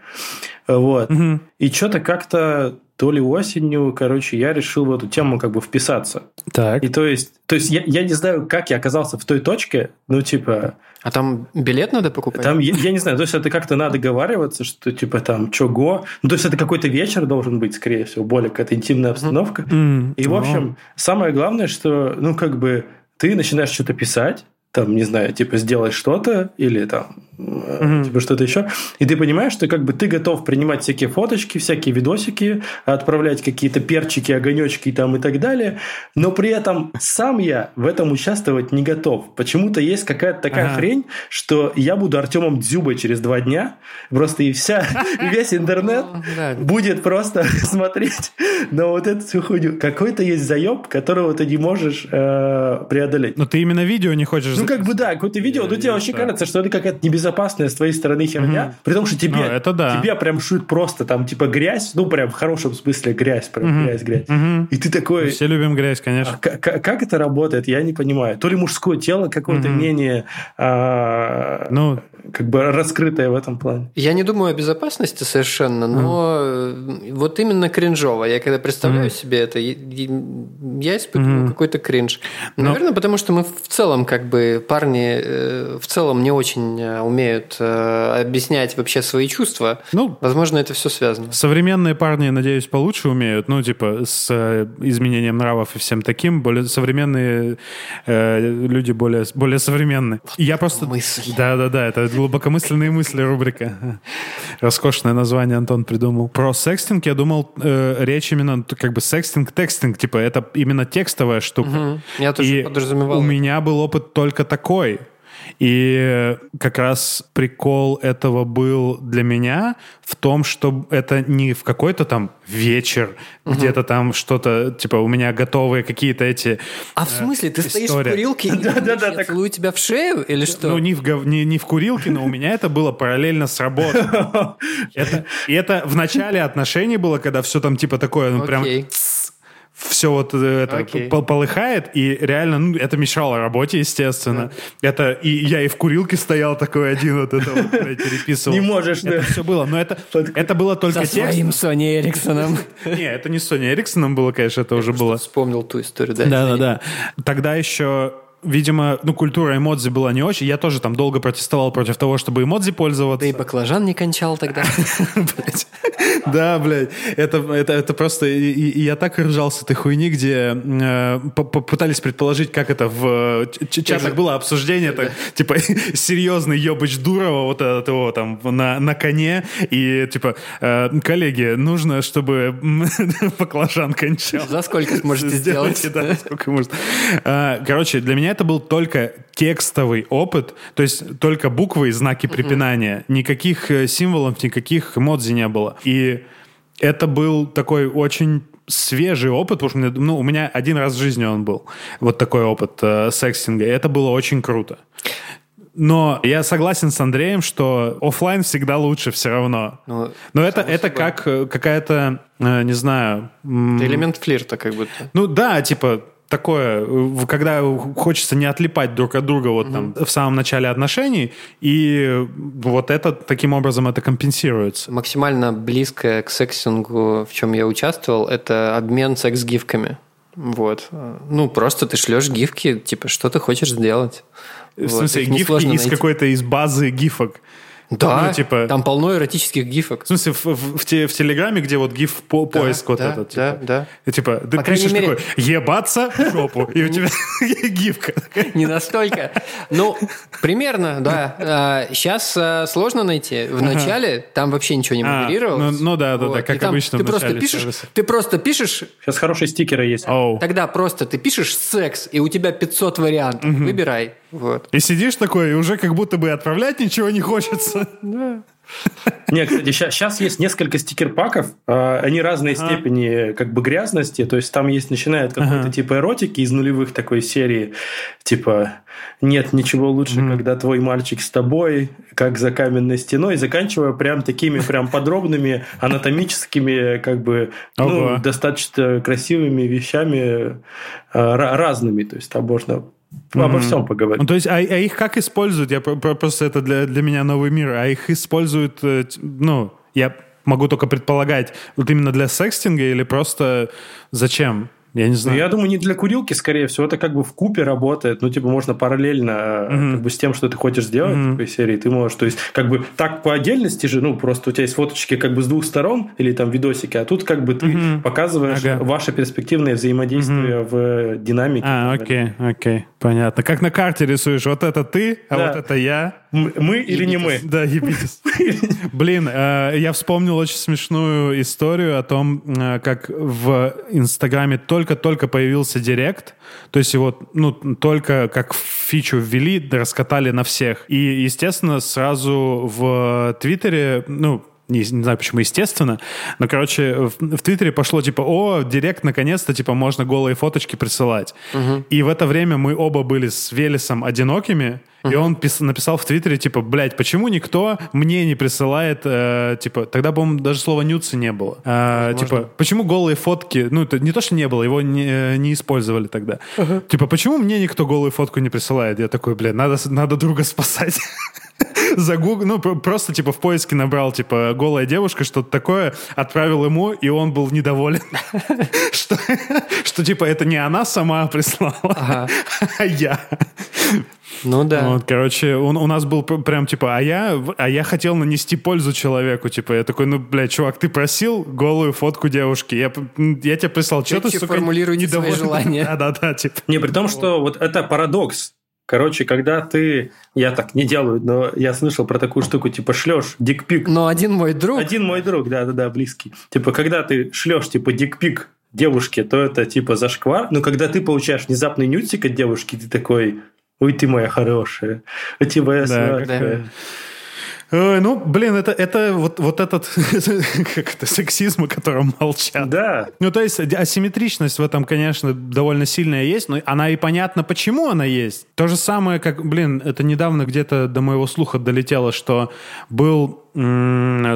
Вот. Угу. И что-то как-то то ли осенью, короче, я решил в эту тему как бы вписаться. Так. И то есть, то есть я, я не знаю, как я оказался в той точке, ну, типа... А там билет надо покупать? Там, я, я не знаю, то есть это как-то надо договариваться, что типа там чего. Ну, то есть это какой-то вечер должен быть, скорее всего, более какая-то интимная обстановка. Mm-hmm. И, в общем, самое главное, что, ну, как бы ты начинаешь что-то писать, там, не знаю, типа, сделай что-то, или там, mm-hmm. типа, что-то еще. И ты понимаешь, что как бы ты готов принимать всякие фоточки, всякие видосики, отправлять какие-то перчики, огонечки там и так далее, но при этом сам я в этом участвовать не готов. Почему-то есть какая-то такая ага. хрень, что я буду Артемом Дзюбой через два дня, просто и вся, весь интернет (laughs) ну, будет просто (laughs) смотреть на вот эту всю хуйню. Какой-то есть заеб, которого ты не можешь э, преодолеть. Но ты именно видео не хочешь ну, как бы да, какое-то видео, но тебе вообще кажется, что это какая-то небезопасная с твоей стороны херня, угу. при том, что тебе, ну, это да. тебе прям шут просто там, типа, грязь, ну, прям в хорошем смысле грязь, прям угу. грязь, грязь. Угу. И ты такой... Все любим грязь, конечно. А, как, как это работает, я не понимаю. То ли мужское тело какое-то угу. менее... А, ну, как бы раскрытая в этом плане. Я не думаю о безопасности совершенно, но mm. вот именно кринжово. Я когда представляю mm. себе это, я испытываю mm. какой-то кринж. Но... Ну. Наверное, потому что мы в целом, как бы, парни э, в целом не очень э, умеют э, объяснять вообще свои чувства. Ну, Возможно, это все связано. Современные парни, надеюсь, получше умеют, ну, типа, с изменением нравов и всем таким. Более современные э, люди более, более современные. Вот я просто... Мысль. Да-да-да, это глубокомысленные мысли рубрика. Роскошное название Антон придумал. Про секстинг я думал, э, речь именно как бы секстинг, текстинг, типа это именно текстовая штука. Угу. Я тоже И подразумевал. У меня был опыт только такой. И как раз прикол этого был для меня в том, что это не в какой-то там вечер, угу. где-то там что-то, типа, у меня готовые какие-то эти А в смысле? Ты стоишь в курилке и (laughs) я целую тебя в шею или что? Ну, не в, не, не в курилке, но у меня это было параллельно с работой. (laughs) И это в начале отношений было, когда все там типа такое, ну, прям все вот это okay. полыхает, и реально, ну, это мешало работе, естественно. Yeah. Это, и я и в курилке стоял такой один, вот это вот переписывал. Не можешь, Это все было, но это, это было только Со текст. своим Сони Эриксоном. (laughs) Не, это не Сони Эриксоном было, конечно, это уже было. вспомнил ту историю, да. Да-да-да. Тогда еще видимо, ну, культура эмодзи была не очень. Я тоже там долго протестовал против того, чтобы эмодзи пользоваться. Да и баклажан не кончал тогда. (laughs) (laughs) Да, блядь. Это, это, это просто... И, и я так ржал с этой хуйни, где э, пытались предположить, как это в чатах было обсуждение, так, типа, (laughs) серьезный ебыч Дурова, вот этот его там на, на коне, и типа, э, коллеги, нужно, чтобы (laughs) баклажан кончал. За сколько (laughs) сможете сделать? Да, сколько может. Короче, для меня это был только текстовый опыт, то есть только буквы и знаки препинания, никаких э, символов, никаких эмодзи не было. И это был такой очень свежий опыт, потому что ну, у меня один раз в жизни он был. Вот такой опыт э, секстинга. И это было очень круто. Но я согласен с Андреем, что офлайн всегда лучше все равно. Ну, Но это, это как э, какая-то, э, не знаю... Элемент флирта как будто. Ну да, типа такое, когда хочется не отлипать друг от друга вот mm-hmm. там в самом начале отношений, и вот это таким образом это компенсируется. Максимально близкое к сексингу, в чем я участвовал, это обмен секс-гифками. Вот. Ну, просто ты шлешь гифки, типа, что ты хочешь сделать. В вот. смысле, гифки из какой-то из базы гифок. Да, ну, типа... там полно эротических гифок. В смысле, в, в, в, те, в Телеграме, где вот гиф по да, вот да, этот. Да, типа, да. И, типа, ты По пишешь мере... такой, ебаться в жопу, и у тебя (laughs) гифка. Не настолько. Ну, примерно, да. Сейчас а, сложно найти. В начале там вообще ничего не а, модерировалось. Ну да, да, да, как обычно ты просто пишешь, Ты просто пишешь... Сейчас хорошие стикеры есть. Тогда просто ты пишешь секс, и у тебя 500 вариантов. Выбирай. Вот. И сидишь такой, и уже как будто бы отправлять ничего не хочется. Да. Не, кстати, сейчас есть несколько стикер-паков, а, они разной ага. степени как бы грязности, то есть там есть, начинает какой-то ага. типа эротики из нулевых такой серии, типа нет ничего лучше, mm. когда твой мальчик с тобой, как за каменной стеной, заканчивая прям такими прям подробными анатомическими как бы ну, достаточно красивыми вещами а, разными, то есть там можно Mm-hmm. Обо всем поговорить. Ну, то есть, а, а их как используют? Я просто это для, для меня новый мир. А их используют, э, ну, я могу только предполагать, вот именно для секстинга или просто зачем? Я не знаю. Ну, я думаю, не для курилки, скорее всего, это как бы в купе работает. Ну, типа, можно параллельно mm-hmm. как бы с тем, что ты хочешь сделать mm-hmm. в такой серии, ты можешь, то есть, как бы так по отдельности же, ну, просто у тебя есть фоточки как бы с двух сторон или там видосики, а тут как бы ты mm-hmm. показываешь ага. ваше перспективное взаимодействие mm-hmm. в динамике. А, окей, окей, понятно. Как на карте рисуешь, вот это ты, а да. вот это я. Мы или не мы? Да, ебитесь. Блин, э, я вспомнил очень смешную историю о том, э, как в Инстаграме только-только появился Директ, то есть его, ну, только как фичу ввели, раскатали на всех. И, естественно, сразу в Твиттере, ну, не, не знаю, почему, естественно, но, короче, в, в Твиттере пошло, типа, о, директ, наконец-то, типа, можно голые фоточки присылать. Угу. И в это время мы оба были с Велесом одинокими, угу. и он пис, написал в Твиттере, типа, блядь, почему никто мне не присылает, э, типа, тогда, по-моему, даже слова нюцы не было. Э, типа, почему голые фотки, ну, это не то, что не было, его не, не использовали тогда. Угу. Типа, почему мне никто голую фотку не присылает? Я такой, блядь, надо, надо друга спасать. (laughs) загугл, ну, просто, типа, в поиске набрал, типа, голая девушка, что-то такое, отправил ему, и он был недоволен. (laughs) Что, что типа, это не она сама прислала, а я. Ну да. Вот, короче, он, у нас был прям типа, а я, а я хотел нанести пользу человеку, типа, я такой, ну, блядь, чувак, ты просил голую фотку девушки, я, я тебе прислал, что ты, сука, формулируйте свои желания. (laughs) Да-да-да, типа. Не, при том, что вот это парадокс. Короче, когда ты, я так не делаю, но я слышал про такую штуку, типа шлешь дикпик. Но один мой друг. Один мой друг, да-да-да, близкий. Типа, когда ты шлешь, типа, дикпик девушке, то это типа зашквар. Но когда ты получаешь внезапный нюцик от девушки, ты такой, ой, ты моя хорошая, у тебя да, да. Ну, блин, это, это вот, вот этот (laughs) как это, сексизм, о котором молчат. Да. Ну, то есть асимметричность в этом, конечно, довольно сильная есть, но она и понятно, почему она есть. То же самое, как, блин, это недавно где-то до моего слуха долетело, что был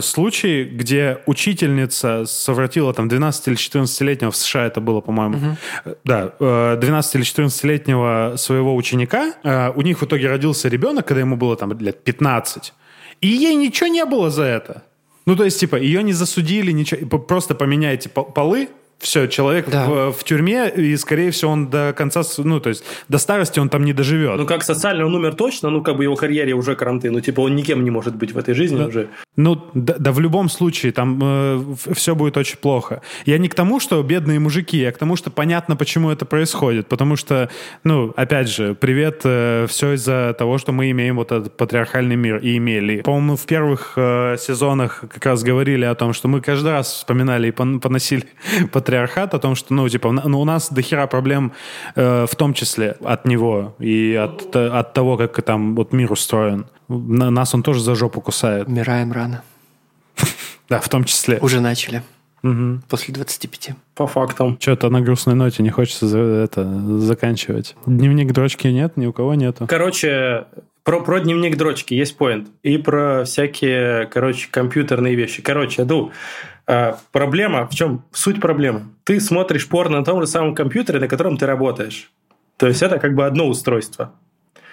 случай, где учительница совратила там 12 или 14-летнего, в США это было, по-моему, угу. да, 12 э, или 14-летнего своего ученика. Э, у них в итоге родился ребенок, когда ему было там лет 15. И ей ничего не было за это. Ну, то есть, типа, ее не засудили, ничего, просто поменяйте полы, все, человек да. в, в тюрьме, и, скорее всего, он до конца, ну, то есть, до старости он там не доживет. Ну, как социально он умер точно, ну, как бы его карьере уже карантин, ну, типа, он никем не может быть в этой жизни да. уже. Ну, да, да в любом случае, там э, все будет очень плохо. Я не к тому, что бедные мужики, а к тому, что понятно, почему это происходит, потому что, ну, опять же, привет, э, все из-за того, что мы имеем вот этот патриархальный мир, и имели. По-моему, в первых э, сезонах как раз говорили о том, что мы каждый раз вспоминали и поносили (laughs) патриархальный матриархат, о том, что, ну, типа, ну, у нас дохера проблем э, в том числе от него и от, от того, как там вот мир устроен. Нас он тоже за жопу кусает. Умираем рано. (laughs) Да, в том числе. Уже начали. Угу. После 25. По фактам. Что-то на грустной ноте не хочется за это заканчивать. Дневник дрочки нет, ни у кого нету. Короче, про, про дневник дрочки есть поинт. И про всякие, короче, компьютерные вещи. Короче, Аду, э, проблема, в чем суть проблемы? Ты смотришь порно на том же самом компьютере, на котором ты работаешь. То есть это как бы одно устройство.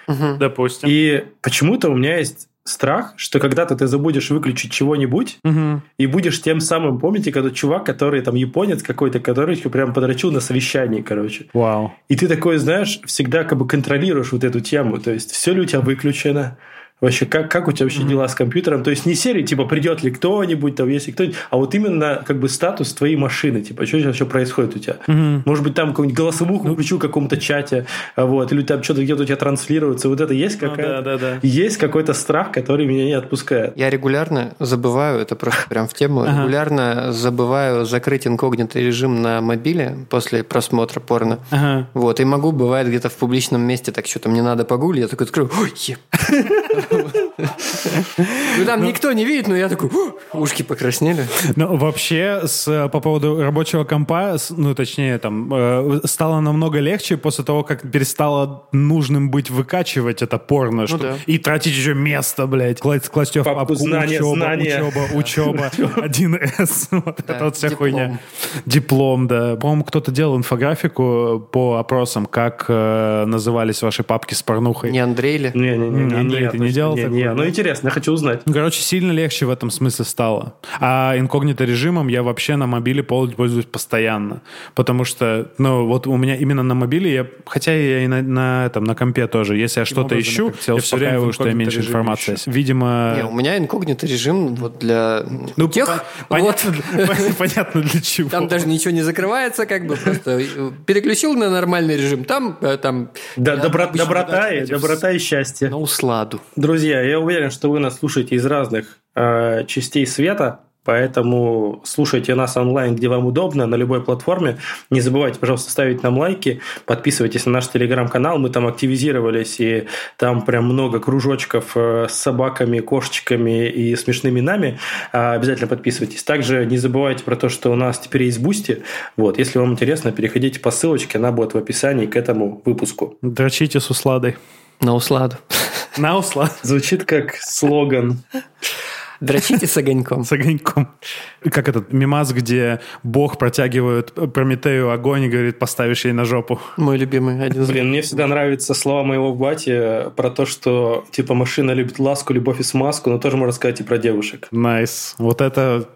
Угу. Допустим. И почему-то у меня есть страх, что когда-то ты забудешь выключить чего-нибудь угу. и будешь тем самым, помните, когда чувак, который там японец какой-то, который прям подрочил на совещании, короче. Вау. И ты такой, знаешь, всегда как бы контролируешь вот эту тему, то есть все ли у тебя выключено, Вообще, как, как у тебя вообще дела с компьютером? То есть не серии, типа, придет ли кто-нибудь, там, если кто-нибудь, а вот именно как бы статус твоей машины, типа, что сейчас еще происходит у тебя? Угу. Может быть, там какую-нибудь голосовуху ну, включил в каком-то чате, вот, или там что-то где-то у тебя транслируется. Вот это есть какая-то... Ну, да, да, да. Есть какой-то страх, который меня не отпускает. Я регулярно забываю, это просто прям в тему, ага. регулярно забываю закрыть инкогнито режим на мобиле после просмотра порно. Ага. Вот, и могу, бывает, где-то в публичном месте так что-то мне надо погулять, я такой открою, ой, (laughs) ну, там никто не видит, но я такой, ушки покраснели. Ну, вообще, с, по поводу рабочего компа, ну, точнее, там, э, стало намного легче после того, как перестало нужным быть выкачивать это порно, ну, что, и тратить еще место, блядь, класть, класть в папку, учеба, знания. учеба, учеба, 1С, вот эта вот вся хуйня. Диплом, да. По-моему, кто-то делал инфографику по опросам, как э, назывались ваши папки с порнухой. Не Андрей ли? Не, не, не, не, Андрей, ты не делал не, такое? Не, ну интересно, я хочу узнать. Ну, короче, сильно легче в этом смысле стало. А инкогнито режимом я вообще на мобиле пользуюсь постоянно. Потому что, ну, вот у меня именно на мобиле, я, хотя я и на, на, там, на компе тоже, если я что-то ищу, я успокаиваю, что я меньше информации. Ищу. Видимо... Не, у меня инкогнито режим вот для ну, тех... По- вот. (laughs) Понятно для чего. Там даже ничего не закрывается, как бы просто переключил на нормальный режим, там... Э, там да, доброта, и, доброта и счастье. На усладу. Друзья, я уверен, что вы нас слушаете из разных э, частей света, Поэтому слушайте нас онлайн, где вам удобно, на любой платформе. Не забывайте, пожалуйста, ставить нам лайки, подписывайтесь на наш телеграм-канал. Мы там активизировались, и там прям много кружочков э, с собаками, кошечками и смешными нами. А, обязательно подписывайтесь. Также не забывайте про то, что у нас теперь есть Бусти. Вот, если вам интересно, переходите по ссылочке, она будет в описании к этому выпуску. Дрочите с усладой. На усладу. (laughs) На усладу. Звучит как слоган. Дрочите с огоньком. С огоньком. Как этот мемас, где Бог протягивает Прометею огонь и говорит, поставишь ей на жопу. Мой любимый. Один Блин, мне всегда нравятся слова моего бати про то, что типа машина любит ласку, любовь и смазку, но тоже можно сказать и про девушек. Nice. Nice. Вот это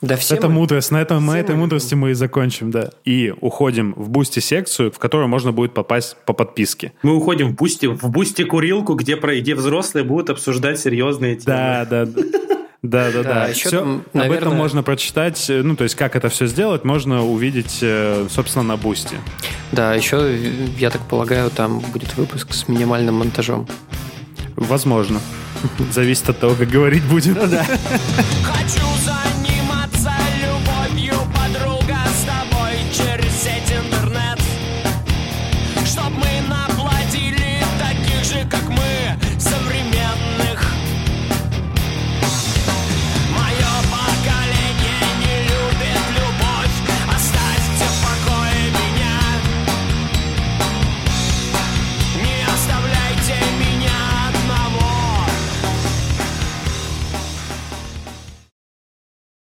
да все это мы, мудрость. На, этом, на этой мы мудрости мы и закончим, да. И уходим в Бусти секцию, в которую можно будет попасть по подписке. Мы уходим в Бусти, в Бусти курилку, где, про, где взрослые будут обсуждать серьезные темы. Да, да, да. Да, да, да. Все, там, наверное... Об этом можно прочитать, ну, то есть, как это все сделать, можно увидеть, э, собственно, на Бусти. Да, еще, я так полагаю, там будет выпуск с минимальным монтажом. Возможно. Зависит от того, как говорить будем. Ну, да. Хочу